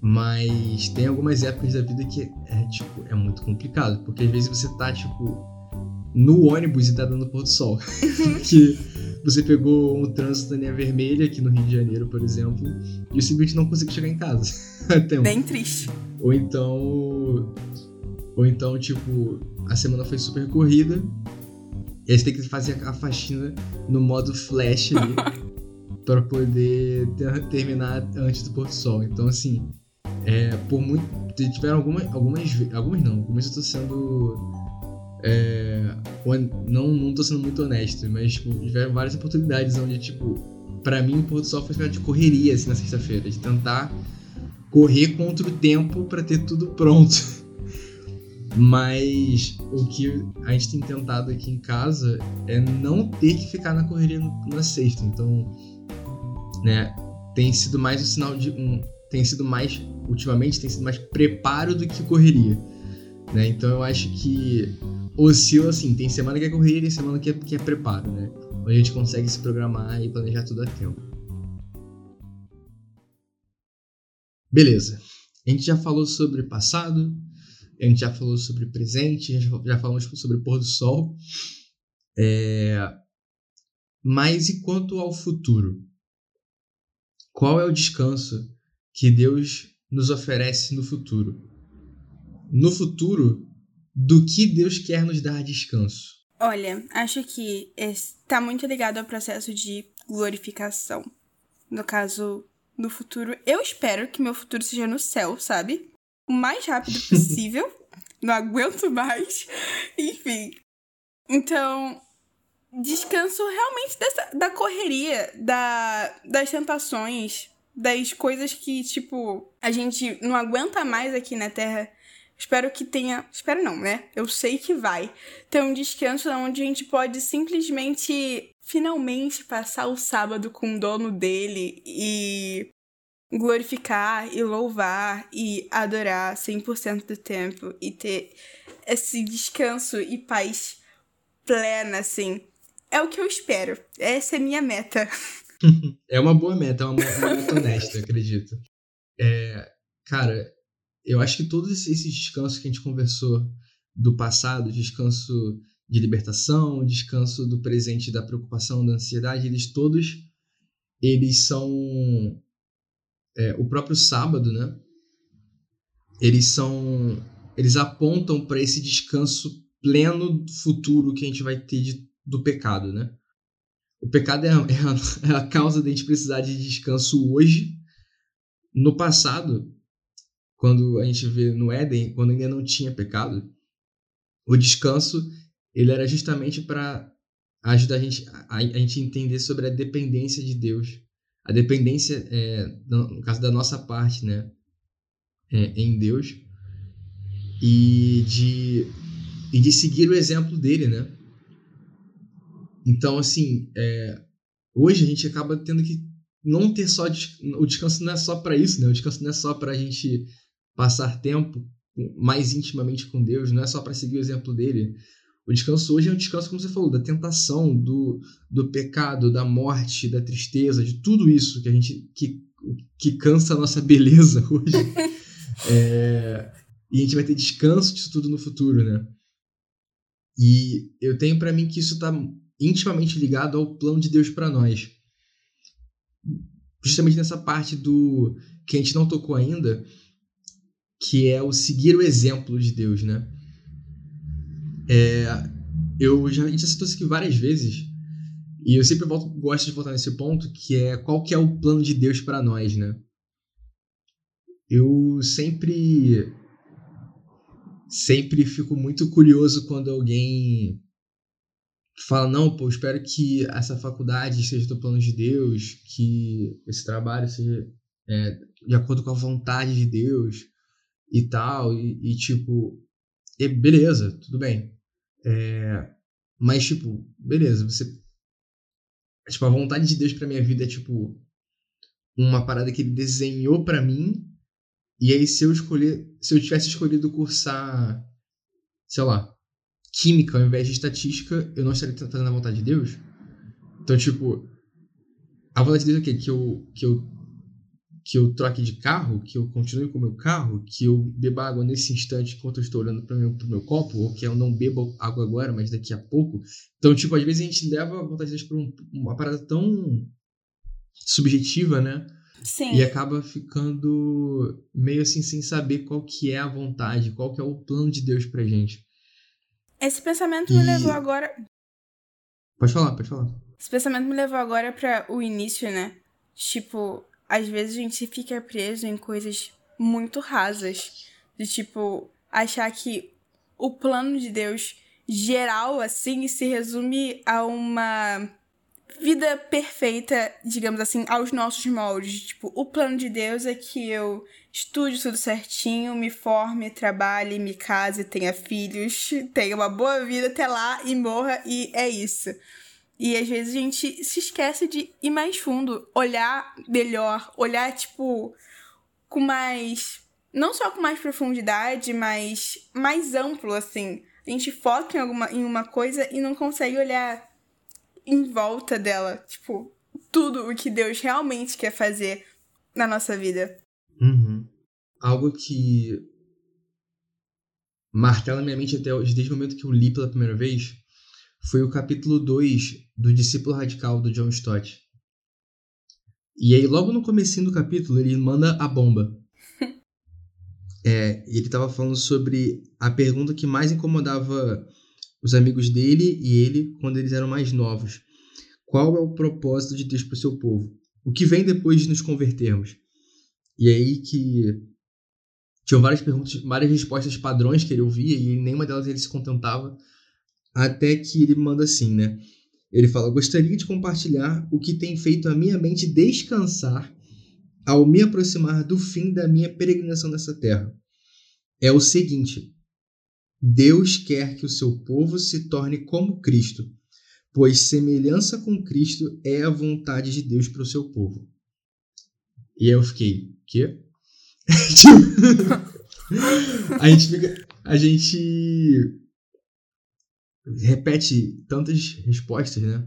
Mas tem algumas épocas da vida que é, tipo, é muito complicado, porque às vezes você tá, tipo, no ônibus e tá dando pôr do sol. <laughs> que você pegou um trânsito da linha vermelha aqui no Rio de Janeiro, por exemplo, e simplesmente não conseguiu chegar em casa. <laughs> Bem triste. Ou então. Ou então, tipo, a semana foi super corrida e aí você tem que fazer a faxina no modo flash ali <laughs> para poder ter, terminar antes do pôr do sol. Então, assim, é, por muito. Tiveram algumas. Algumas, algumas não, algumas eu tô sendo. É, não, não tô sendo muito honesto, mas tipo, tiveram várias oportunidades onde, tipo, pra mim o pôr do sol foi uma de correria assim na sexta-feira, de tentar correr contra o tempo para ter tudo pronto. Mas o que a gente tem tentado aqui em casa é não ter que ficar na correria na sexta. Então, né, tem sido mais um sinal de um, tem sido mais ultimamente tem sido mais preparo do que correria, né? Então eu acho que oscila assim, tem semana que é correria, tem semana que é, que é preparo, né? Onde a gente consegue se programar e planejar tudo a tempo. Beleza. A gente já falou sobre passado, a gente já falou sobre presente, já falamos sobre pôr do sol. É... Mas e quanto ao futuro? Qual é o descanso que Deus nos oferece no futuro? No futuro, do que Deus quer nos dar descanso? Olha, acho que está muito ligado ao processo de glorificação. No caso, no futuro, eu espero que meu futuro seja no céu, sabe? O mais rápido <laughs> possível. Não aguento mais. Enfim. Então, descanso realmente dessa, da correria, da, das tentações, das coisas que, tipo, a gente não aguenta mais aqui na Terra Espero que tenha. Espero não, né? Eu sei que vai ter um descanso onde a gente pode simplesmente, finalmente, passar o sábado com o dono dele e glorificar e louvar e adorar 100% do tempo e ter esse descanso e paz plena, assim. É o que eu espero. Essa é a minha meta. <laughs> é uma boa meta, é uma, uma meta honesta, acredito. É, cara, eu acho que todos esses descansos que a gente conversou do passado, descanso de libertação, descanso do presente da preocupação, da ansiedade, eles todos eles são é, o próprio sábado, né? Eles são eles apontam para esse descanso pleno futuro que a gente vai ter de, do pecado, né? O pecado é a, é, a, <laughs> é a causa da gente precisar de descanso hoje. No passado, quando a gente vê no Éden, quando ainda não tinha pecado, o descanso ele era justamente para ajudar a gente a, a, gente entender sobre a dependência de Deus, a dependência é, no caso da nossa parte, né, é, em Deus e de e de seguir o exemplo dele, né? Então, assim, é, hoje a gente acaba tendo que não ter só o descanso não é só para isso, né? O descanso não é só para a gente passar tempo mais intimamente com Deus, não é só para seguir o exemplo dele. O descanso hoje é um descanso, como você falou, da tentação, do, do pecado, da morte, da tristeza, de tudo isso que a gente que, que cansa a nossa <laughs> beleza hoje. <laughs> é, e a gente vai ter descanso disso tudo no futuro, né? E eu tenho para mim que isso está intimamente ligado ao plano de Deus para nós. Justamente nessa parte do que a gente não tocou ainda, que é o seguir o exemplo de Deus, né? É, eu já, a gente já citou isso aqui várias vezes, e eu sempre volto, gosto de voltar nesse ponto, que é qual que é o plano de Deus para nós, né? Eu sempre sempre fico muito curioso quando alguém fala, não, pô, espero que essa faculdade seja do plano de Deus, que esse trabalho seja é, de acordo com a vontade de Deus e tal, e, e tipo, e beleza, tudo bem. É, mas, tipo, beleza, você. Tipo, a vontade de Deus pra minha vida é, tipo, uma parada que ele desenhou para mim. E aí, se eu escolher. Se eu tivesse escolhido cursar, sei lá, química ao invés de estatística, eu não estaria fazendo a vontade de Deus? Então, tipo, a vontade de Deus é o quê? Que eu, que eu que eu troque de carro, que eu continue com o meu carro, que eu beba água nesse instante enquanto eu estou olhando para o meu, meu copo, ou que eu não beba água agora, mas daqui a pouco. Então, tipo, às vezes a gente leva a vontade de para um, uma parada tão subjetiva, né? Sim. E acaba ficando meio assim sem saber qual que é a vontade, qual que é o plano de Deus pra gente. Esse pensamento e... me levou agora. Pode falar, pode falar. Esse pensamento me levou agora para o início, né? Tipo, às vezes a gente fica preso em coisas muito rasas. De tipo, achar que o plano de Deus geral, assim, se resume a uma vida perfeita, digamos assim, aos nossos moldes. Tipo, o plano de Deus é que eu estude tudo certinho, me forme, trabalhe, me case, tenha filhos, <laughs> tenha uma boa vida até lá e morra, e é isso. E às vezes a gente se esquece de ir mais fundo, olhar melhor, olhar, tipo, com mais. Não só com mais profundidade, mas mais amplo, assim. A gente foca em, alguma, em uma coisa e não consegue olhar em volta dela. Tipo, tudo o que Deus realmente quer fazer na nossa vida. Uhum. Algo que martela minha mente até hoje, desde o momento que eu li pela primeira vez, foi o capítulo 2 do Discípulo Radical do John Stott. E aí, logo no comecinho do capítulo, ele manda a bomba. <laughs> é, ele estava falando sobre a pergunta que mais incomodava os amigos dele e ele quando eles eram mais novos. Qual é o propósito de Deus para o seu povo? O que vem depois de nos convertermos? E aí que tinham várias perguntas, várias respostas padrões que ele ouvia e nenhuma delas ele se contentava até que ele manda assim, né? Ele fala: Gostaria de compartilhar o que tem feito a minha mente descansar ao me aproximar do fim da minha peregrinação nessa terra. é o seguinte: Deus quer que o seu povo se torne como Cristo, pois semelhança com Cristo é a vontade de Deus para o seu povo. E eu fiquei, quê? <laughs> <laughs> a gente fica, a gente repete tantas respostas, né?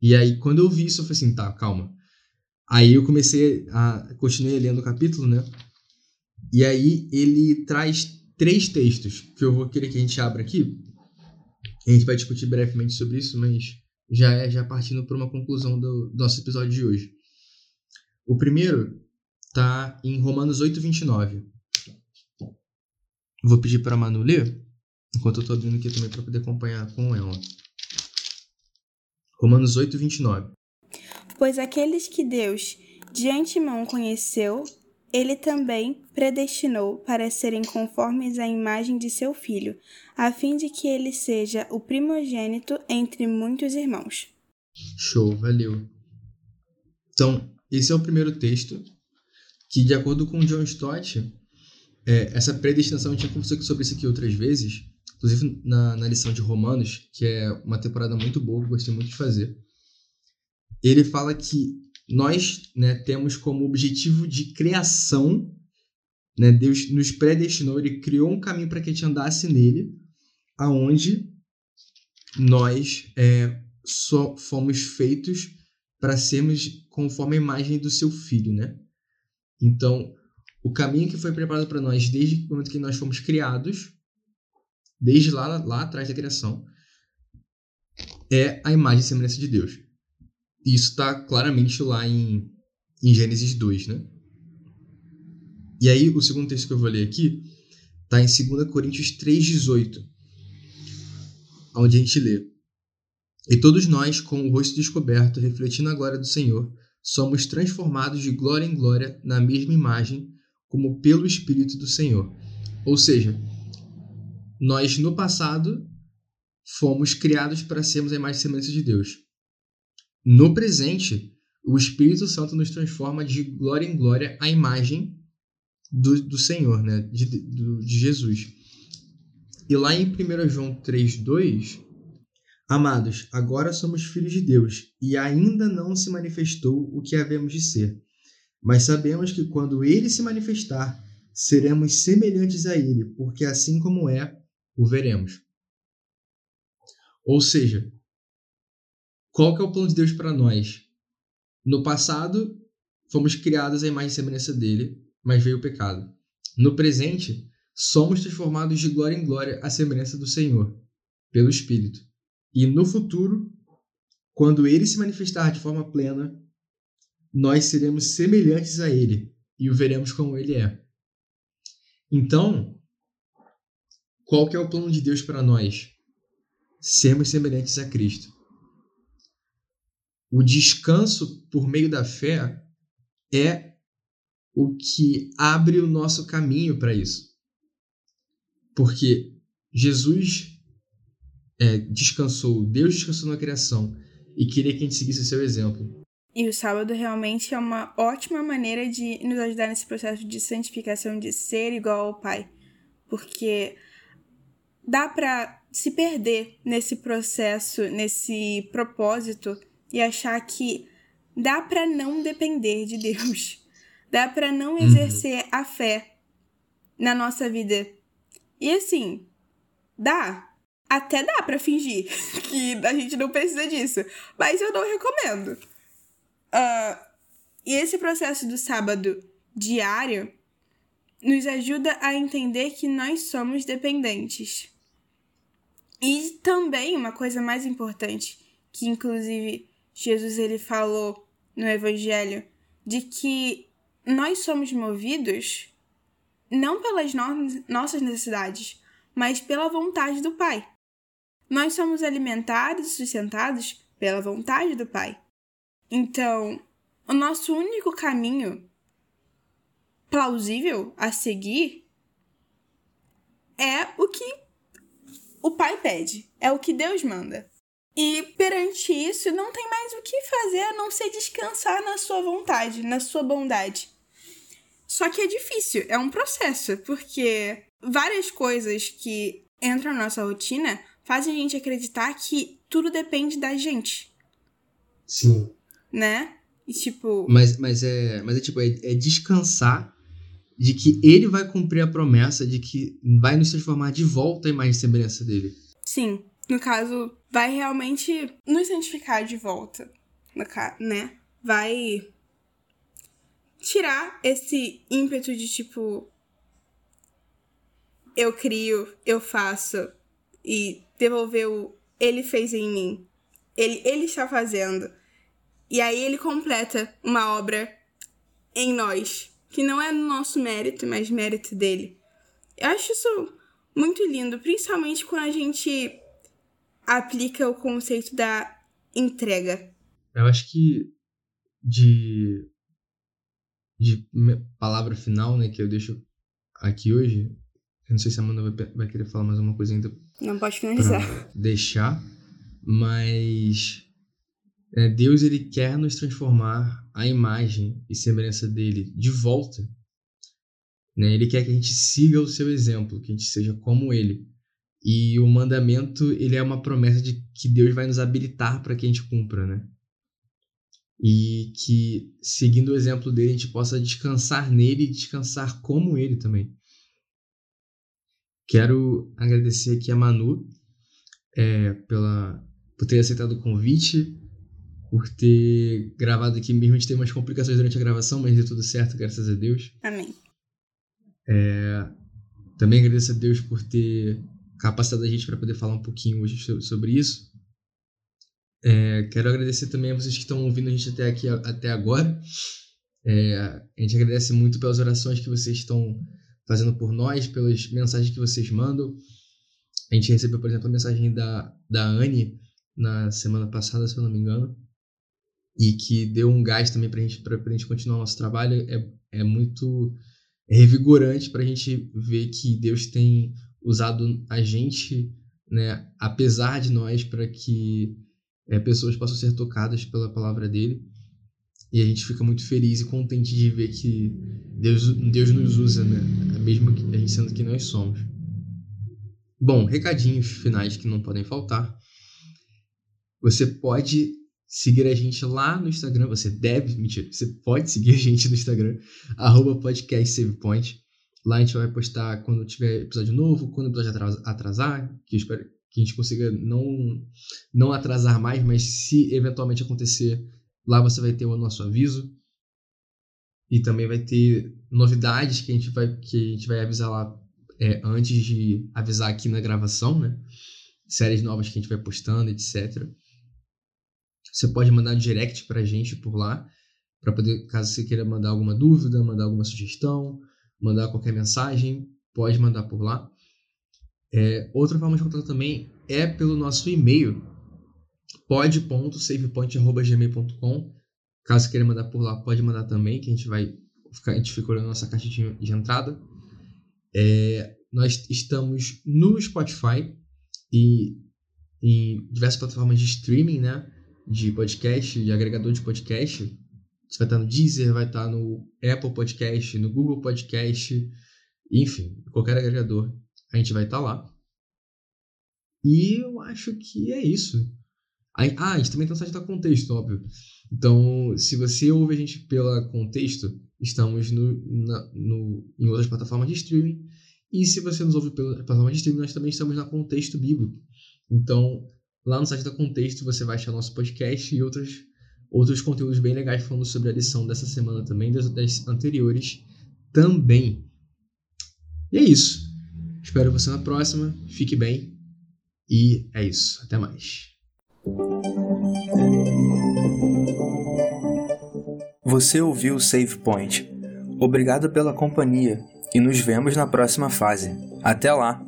E aí, quando eu vi isso, eu falei assim, tá, calma. Aí eu comecei a. Continuei lendo o capítulo, né? E aí ele traz três textos que eu vou querer que a gente abra aqui. A gente vai discutir brevemente sobre isso, mas já é já partindo para uma conclusão do, do nosso episódio de hoje. O primeiro tá em Romanos 8, 29. Vou pedir para a Manu ler, enquanto eu estou abrindo aqui também para poder acompanhar com ela. Romanos 8, 29. Pois aqueles que Deus de antemão conheceu, ele também predestinou para serem conformes à imagem de seu filho, a fim de que ele seja o primogênito entre muitos irmãos. Show, valeu. Então, esse é o primeiro texto que, de acordo com John Stott, é, essa predestinação, a gente já conversou sobre isso aqui outras vezes, inclusive na, na lição de Romanos, que é uma temporada muito boa, que gostei muito de fazer. Ele fala que nós né, temos como objetivo de criação, né, Deus nos predestinou, ele criou um caminho para que a gente andasse nele, aonde nós é, só fomos feitos para sermos conforme a imagem do seu filho, né? Então, o caminho que foi preparado para nós desde o momento que nós fomos criados, desde lá, lá atrás da criação, é a imagem e semelhança de Deus. Isso está claramente lá em, em Gênesis 2, né? E aí, o segundo texto que eu vou ler aqui está em 2 Coríntios 3,18, onde a gente lê: E todos nós, com o rosto descoberto, refletindo a glória do Senhor, somos transformados de glória em glória na mesma imagem, como pelo Espírito do Senhor. Ou seja, nós no passado fomos criados para sermos a imagem e semelhança de Deus. No presente, o Espírito Santo nos transforma de glória em glória à imagem do, do Senhor, né? de, de, de Jesus. E lá em 1 João 3,2 Amados, agora somos filhos de Deus, e ainda não se manifestou o que havemos de ser. Mas sabemos que quando ele se manifestar, seremos semelhantes a ele, porque assim como é, o veremos. Ou seja, qual que é o plano de Deus para nós? No passado, fomos criados à imagem e semelhança dele, mas veio o pecado. No presente, somos transformados de glória em glória à semelhança do Senhor, pelo Espírito. E no futuro, quando ele se manifestar de forma plena, nós seremos semelhantes a ele e o veremos como ele é. Então, qual que é o plano de Deus para nós? Sermos semelhantes a Cristo. O descanso por meio da fé é o que abre o nosso caminho para isso. Porque Jesus é, descansou, Deus descansou na criação e queria que a gente seguisse seu exemplo. E o sábado realmente é uma ótima maneira de nos ajudar nesse processo de santificação, de ser igual ao Pai. Porque dá para se perder nesse processo, nesse propósito e achar que dá para não depender de Deus. <laughs> Dá para não uhum. exercer uhum. a fé na nossa vida. E assim, dá, até dá para fingir <laughs> que a gente não precisa disso, mas eu não recomendo. Uh, e esse processo do sábado diário nos ajuda a entender que nós somos dependentes. E também uma coisa mais importante, que inclusive Jesus ele falou no evangelho, de que nós somos movidos não pelas no nossas necessidades, mas pela vontade do Pai. Nós somos alimentados e sustentados pela vontade do Pai. Então, o nosso único caminho plausível a seguir é o que o Pai pede, é o que Deus manda. E perante isso, não tem mais o que fazer a não ser descansar na sua vontade, na sua bondade. Só que é difícil, é um processo, porque várias coisas que entram na nossa rotina fazem a gente acreditar que tudo depende da gente. Sim. Né? E tipo. Mas, mas, é, mas é tipo, é, é descansar de que ele vai cumprir a promessa de que vai nos transformar de volta em mais semelhança dele. Sim. No caso, vai realmente nos santificar de volta. Né? Vai tirar esse ímpeto de tipo. Eu crio, eu faço. E devolver o. Ele fez em mim. Ele, ele está fazendo. E aí ele completa uma obra em nós que não é no nosso mérito, mas mérito dele. Eu acho isso muito lindo, principalmente quando a gente aplica o conceito da entrega. Eu acho que de de palavra final, né, que eu deixo aqui hoje. Eu não sei se a Amanda vai, vai querer falar mais uma coisa ainda. Não pode finalizar. Deixar, mas é, Deus ele quer nos transformar a imagem e semelhança dele de volta. Né? Ele quer que a gente siga o seu exemplo, que a gente seja como ele. E o mandamento ele é uma promessa de que Deus vai nos habilitar para que a gente cumpra, né? E que seguindo o exemplo dele a gente possa descansar nele e descansar como ele também. Quero agradecer aqui a Manu é, pela por ter aceitado o convite por ter gravado aqui mesmo. A gente teve umas complicações durante a gravação, mas deu tudo certo, graças a Deus. Amém. É, também agradeço a Deus por ter capacitado a gente para poder falar um pouquinho hoje sobre isso. É, quero agradecer também a vocês que estão ouvindo a gente até aqui até agora. É, a gente agradece muito pelas orações que vocês estão fazendo por nós, pelas mensagens que vocês mandam. A gente recebeu, por exemplo, a mensagem da, da Anne na semana passada, se eu não me engano, e que deu um gás também para gente, a gente continuar o nosso trabalho, é, é muito revigorante para a gente ver que Deus tem usado a gente, né, apesar de nós, para que é, pessoas possam ser tocadas pela palavra dele. E a gente fica muito feliz e contente de ver que Deus, Deus nos usa, né? mesmo que a gente sendo que nós somos. Bom, recadinhos finais que não podem faltar. Você pode seguir a gente lá no Instagram. Você deve, mentira, você pode seguir a gente no Instagram, arroba podcastsavepoint. Lá a gente vai postar quando tiver episódio novo, quando o episódio atrasar, que eu espero que a gente consiga não, não atrasar mais, mas se eventualmente acontecer, lá você vai ter o nosso aviso. E também vai ter novidades que a gente vai, que a gente vai avisar lá é, antes de avisar aqui na gravação, né? Séries novas que a gente vai postando, etc. Você pode mandar um direct pra gente por lá, para poder, caso você queira mandar alguma dúvida, mandar alguma sugestão, mandar qualquer mensagem, pode mandar por lá. É, outra forma de contato também é pelo nosso e-mail, pod.savepoint.gmail.com. Caso queira mandar por lá, pode mandar também, que a gente vai ficar, a gente fica olhando a nossa caixa de, de entrada. É, nós estamos no Spotify e em diversas plataformas de streaming, né? De podcast, de agregador de podcast. Você vai estar no Deezer, vai estar no Apple Podcast, no Google Podcast, enfim, qualquer agregador, a gente vai estar lá. E eu acho que é isso. Ah, a gente também tem o site da Contexto, óbvio. Então, se você ouve a gente pela Contexto, estamos no, na, no, em outras plataformas de streaming. E se você nos ouve pela plataforma de streaming, nós também estamos na Contexto Bíblico. Então, Lá no site da Contexto você vai achar nosso podcast e outros, outros conteúdos bem legais falando sobre a lição dessa semana também, das, das anteriores também. E é isso. Espero você na próxima. Fique bem. E é isso. Até mais. Você ouviu o Save Point. Obrigado pela companhia e nos vemos na próxima fase. Até lá!